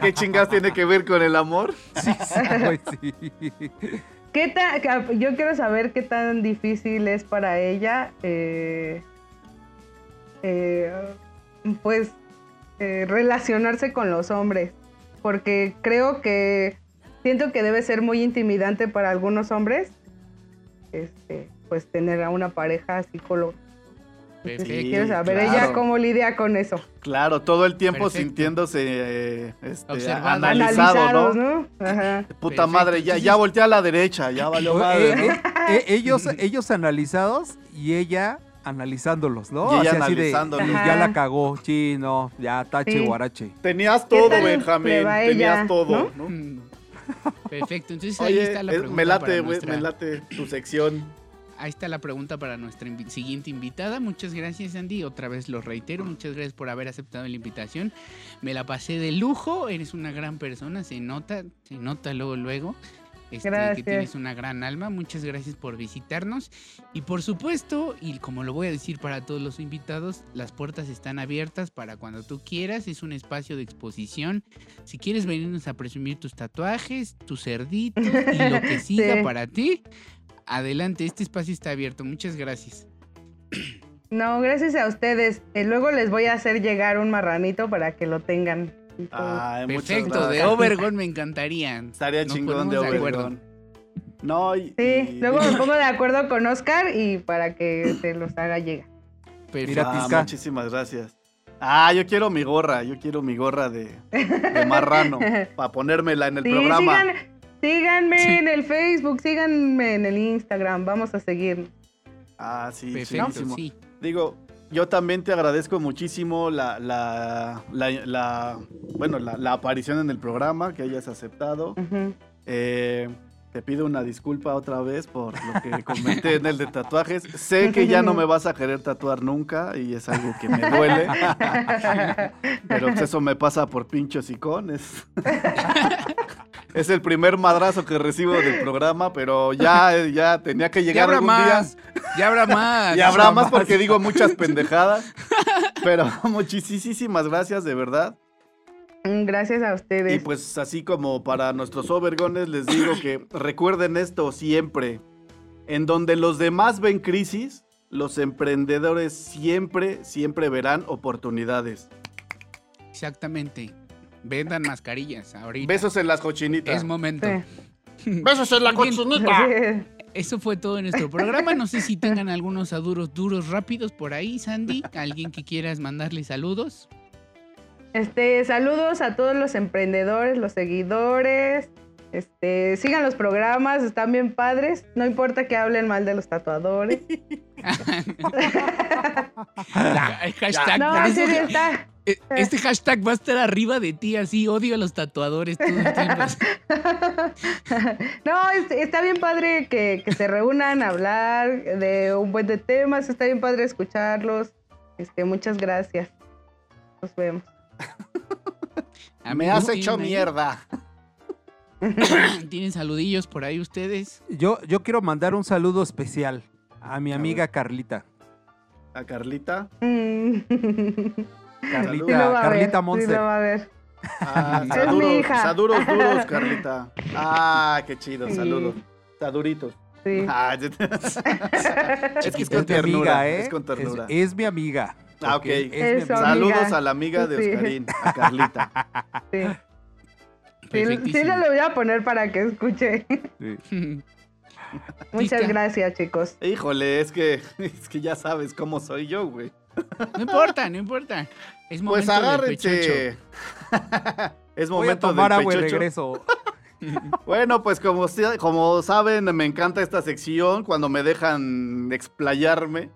¿Qué chingas tiene que ver con el amor? Sí, sí, sí. ¿Qué tan, yo quiero saber qué tan difícil es para ella, eh, eh, pues, eh, relacionarse con los hombres. Porque creo que siento que debe ser muy intimidante para algunos hombres, este, pues, tener a una pareja psicóloga. Perfecto. quiero saber claro. ella cómo lidia con eso. Claro, todo el tiempo Perfecto. sintiéndose eh, este, analizado, Analizados, ¿no? ¿no? Ajá. Puta Perfecto, madre, ya, ya volteé a la derecha, ya valió madre, Eh, ¿no? eh, eh, ellos, [laughs] ellos analizados y ella analizándolos, ¿no? Y así de, analizándolos. "Pues ya la cagó, chino, ya tache Sí. guarache. Tenías ¿Qué todo, Benjamín, tenías todo, no? ¿no? Mm. Perfecto, entonces ahí está la eh, pregunta. me late, para güey, nuestra- me late tu sección. Ahí está la pregunta para nuestra invi- siguiente invitada. Muchas gracias, Andy. Otra vez lo reitero. Muchas gracias por haber aceptado la invitación. Me la pasé de lujo. Eres una gran persona. Se nota, se nota luego, luego. Este, que tienes una gran alma. Muchas gracias por visitarnos. Y por supuesto, y como lo voy a decir para todos los invitados, las puertas están abiertas para cuando tú quieras. Es un espacio de exposición. Si quieres venirnos a presumir tus tatuajes, tus cerditos y lo que [laughs] siga Sí. para ti, adelante. Este espacio está abierto. Muchas gracias. No, gracias a ustedes. Eh, luego les voy a hacer llegar un marranito para que lo tengan. Muchas Perfecto, de. Obergon me encantaría. Estaría Nos chingón de. Obergón. No, y, Sí, y- luego me pongo de acuerdo con Oscar y para que se los haga. Perfecto. Mira, Ah, muchísimas gracias. Ah, yo quiero mi gorra, yo quiero mi gorra de, de marrano [laughs] para ponérmela en el Sí, programa. sigan, síganme Sí. en el Facebook, síganme en el Instagram, vamos a seguir. Ah, sí, Perfecto, sí. Digo, yo también te agradezco muchísimo la, la, la, la- bueno, la, aparición en el programa, que hayas aceptado. Eh, te pido una disculpa otra vez por lo que comenté en el de tatuajes. Sé que ya no me vas a querer tatuar nunca y es algo que me duele. [laughs] Pero pues eso me pasa por pinchos y cones. [laughs] Es el primer madrazo que recibo del programa, pero ya, ya tenía que Ya llegar habrá algún más. Ya habrá [laughs] más. día. Y habrá más más. porque digo muchas pendejadas. [laughs] Pero muchísimas gracias, de verdad. Mm, Gracias a Y ustedes. pues así como para nuestros overgones les digo que recuerden esto siempre. En donde los demás ven crisis, los emprendedores siempre, siempre verán oportunidades. Exactamente. Vendan mascarillas ahorita. Besos en las cochinitas. Es momento. Sí. [laughs] Besos en la bien. cochinita. Eso fue todo en nuestro programa. No sé si tengan algunos aduros duros rápidos por ahí, Sandy. Alguien que quieras mandarle saludos. Este, saludos a todos los emprendedores, los seguidores. Este, sigan los programas, están bien padres. No importa que hablen mal de los tatuadores. [laughs] [laughs] Hashtag, No, en eso- serio, está, Este hashtag va a estar arriba de ti, así odio a los tatuadores todo el tiempo. no, es- está bien padre que, que se reúnan a hablar de un buen de temas, está bien padre escucharlos. Este, muchas gracias. Nos vemos. [laughs] Me has hecho ¿tienen ahí- mierda. [coughs] ¿Tienen saludillos por ahí ustedes? Yo, yo quiero mandar un saludo especial a mi amiga Carlita. A Carlita. [laughs] Carlita, Sí lo va a ver, Carlita sí Monster. lo va a ver. Ah, Es saduros, mi hija. saduros duros, [laughs] Carlita. Ah, qué chido, Sí. saludos. Saduritos. Sí. [laughs] Ah, [laughs] es que es Es con mi ternura, amiga, ¿eh? es con ternura. Es, es mi amiga. Ah, Ok, es. Saludos amiga. a la amiga de Sí. Oscarín, a Carlita. Sí. Sí, sí le voy a poner para que escuche. Muchas gracias, chicos. Híjole, es que, es que ya sabes cómo soy yo, güey. No importa, no importa. Es Pues momento pechocho. agárrense. [laughs] es Voy a momento tomar del agua y pechocho. regreso. [laughs] Bueno, pues como saben, me encanta esta sección cuando me dejan explayarme.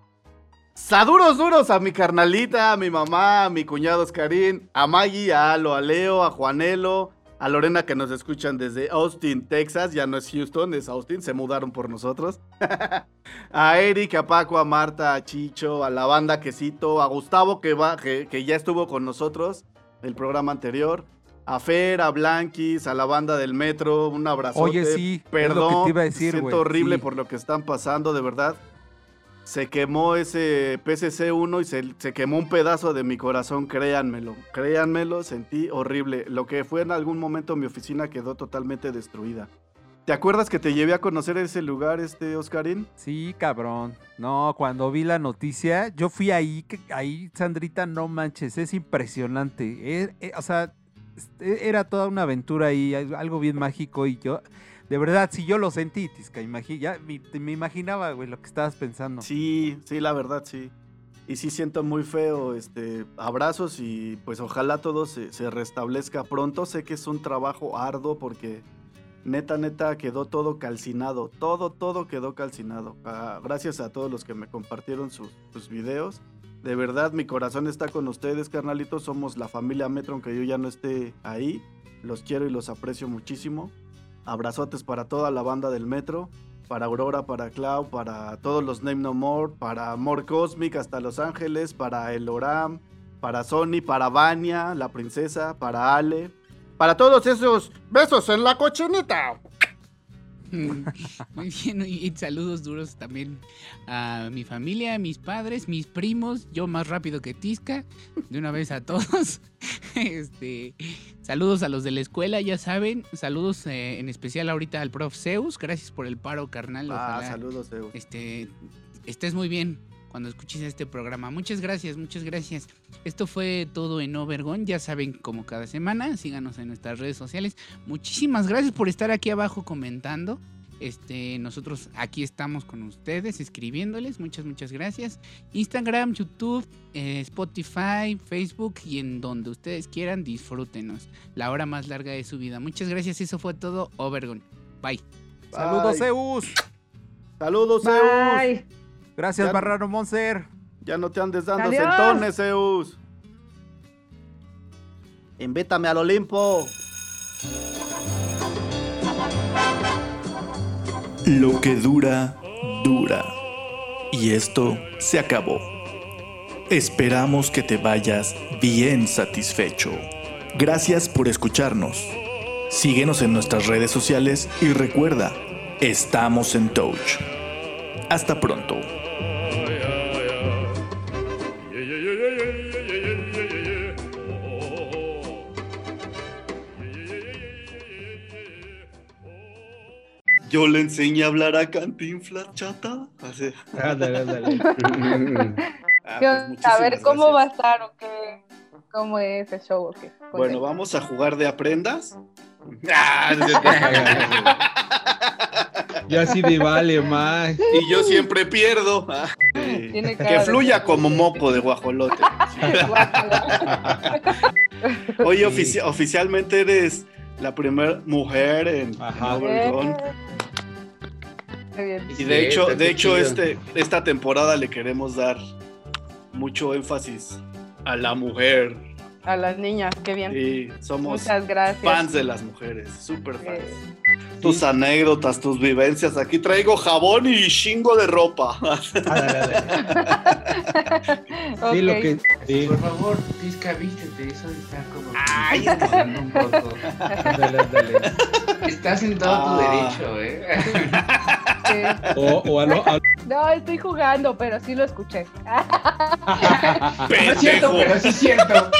Saduros duros a mi carnalita, a mi mamá, a mi cuñado Oscarín, a Maggie, a Alo, a Leo, a Juanelo, a Lorena que nos escuchan desde Austin, Texas. Ya no es Houston, es Austin, se mudaron por nosotros. [laughs] a Eric, a Paco, a Marta, a Chicho, a la banda Quesito, a Gustavo que, va, que, que ya estuvo con nosotros el programa anterior. A Fer, a Blanquis, a la banda del metro, un abrazo. Oye, sí, es lo que Perdón, te iba a decir, siento horrible sí. por lo que están pasando, de verdad. Se quemó ese PCC1 y se, se quemó un pedazo de mi corazón, créanmelo. Créanmelo, sentí horrible. Lo que fue en algún momento mi oficina quedó totalmente destruida. ¿Te acuerdas que te llevé a conocer ese lugar, este Oscarín? Sí, cabrón. No, cuando vi la noticia, yo fui ahí, ahí, Sandrita, no manches, es impresionante. Eh, eh, o sea, este, era toda una aventura ahí, al- algo bien mágico y yo, de verdad, si yo lo sentí, Tisca, ya me imaginaba, güey, lo que estabas pensando. Sí, sí, la verdad, sí. Y sí siento muy feo, este, abrazos y pues ojalá todo se, se restablezca pronto. Sé que es un trabajo arduo porque neta, neta quedó todo calcinado. Todo, todo quedó calcinado. Ah, gracias a todos los que me compartieron sus, sus videos. De verdad, mi corazón está con ustedes, carnalitos. Somos la familia Metro, aunque yo ya no esté ahí. Los quiero y los aprecio muchísimo. Abrazotes para toda la banda del Metro para Aurora, para Clau, para todos los Name No More, para More Cosmic hasta Los Ángeles, para Eloram, para Sony, para Vania, la princesa, para Ale, para todos esos besos en la cochinita. [laughs] Muy bien, y saludos duros también a mi familia, a mis padres, mis primos, yo más rápido que Tisca, de una vez a todos. [laughs] Este, saludos a los de la escuela, ya saben, saludos eh, en especial ahorita al prof Zeus, gracias por el paro, carnal. Ah, Ojalá saludos, Eus. este, estés muy bien cuando escuches este programa. Muchas gracias, muchas gracias. Esto fue todo en Overgon. Ya saben, como cada semana, síganos en nuestras redes sociales. Muchísimas gracias por estar aquí abajo comentando. Este, nosotros aquí estamos con ustedes, escribiéndoles. Muchas, muchas gracias. Instagram, YouTube, eh, Spotify, Facebook y en donde ustedes quieran, disfrútenos. La hora más larga de su vida. Muchas gracias. Eso fue todo. Overgon. Bye. Saludos. Zeus. Saludos, Zeus. Bye. Gracias, Ya- Barrano Monster. Ya no te andes dando Adiós. sentones, Zeus. Invétame al Olimpo. Lo que dura, dura. Y esto se acabó. Esperamos que te vayas bien satisfecho. Gracias por escucharnos. Síguenos en nuestras redes sociales y recuerda, estamos en Touch. Hasta pronto. Yo le enseñé a hablar a Cantinflas, chata. Así. Ándale, ándale. [laughs] Ah, pues, a ver cómo va a estar o qué. ¿Cómo es el show o qué? Bueno, vamos a jugar de aprendas. Ah. Ya sí me vale más. y yo siempre pierdo. Sí. Que de- fluya como moco [laughs] de guajolote. Oye, ofici- oficialmente eres la primera mujer en Ajá. Overgone. Bien. Y de hecho, de hecho chido. este, esta temporada le queremos dar mucho énfasis a la mujer. a las niñas, qué bien. Y somos Muchas gracias. fans de las mujeres, súper fans. Tus anécdotas, tus vivencias. Aquí traigo jabón y chingo de ropa. [laughs] Ah, dale, dale. Sí, [laughs] lo que. Sí, Por favor, Tisca, vístete, eso está como... Ay, incomodando un poco. dale, dale. Estás en todo tu Ah. derecho, ¿eh? Sí. O, o a lo. a- No, estoy jugando, pero sí lo escuché. [laughs] No es cierto, pero sí es cierto.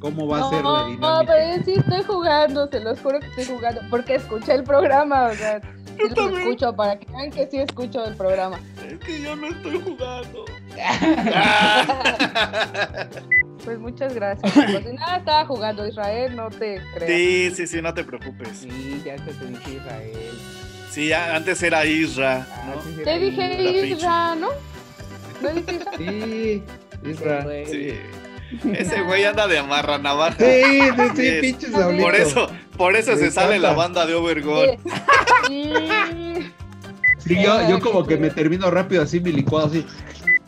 ¿Cómo va a ser la No, dinámica? pero sí estoy jugando, se los juro que estoy jugando, porque escuché el programa, o sea, sí lo también. escucho para que vean que sí escucho el programa. Es que yo no estoy jugando. [laughs] Pues muchas gracias. Y nada, estaba jugando Israel, no te creas. sí, sí, sí, no te preocupes. Sí, ya te dije Israel. Sí, ya- antes era Isra. Ah, ¿no? sí, sí, Te dije Isra, ¿no? ¿No dije Isra? Sí, Isra. Sí. Ese güey anda de amarra navaja. Sí, sí, sí, Sí. pinches. Por eso, por eso se sale la banda de Overgod. Sí. [laughs] Sí, yo, yo como que me termino rápido así mi licuado así.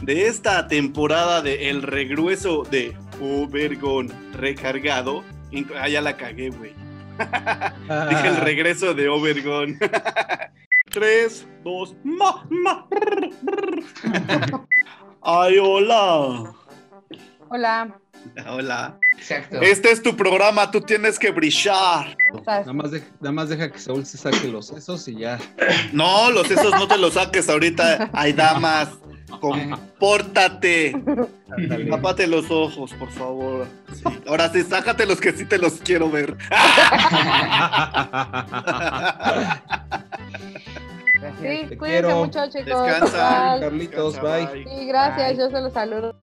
De esta temporada de El Regreso de Overgon recargado. Ah, ya la cagué, güey. [laughs] Dije el regreso de Overgon. [laughs] Tres, dos, ma, ma. [laughs] Ay, hola. Hola. Hola. Exacto. Este es tu programa, tú tienes que brillar. Nada más, de- nada más deja que Saúl se saque los sesos y ya. No, los esos no te los saques ahorita. Hay damas. Compórtate. Tápate los ojos, por favor. Sí. Ahora sí, sácate los que sí te los quiero ver. Sí, Te cuídense quiero. mucho, chicos. Descansa. Bye. Carlitos, bye. Sí, gracias, Bye. yo se los saludo.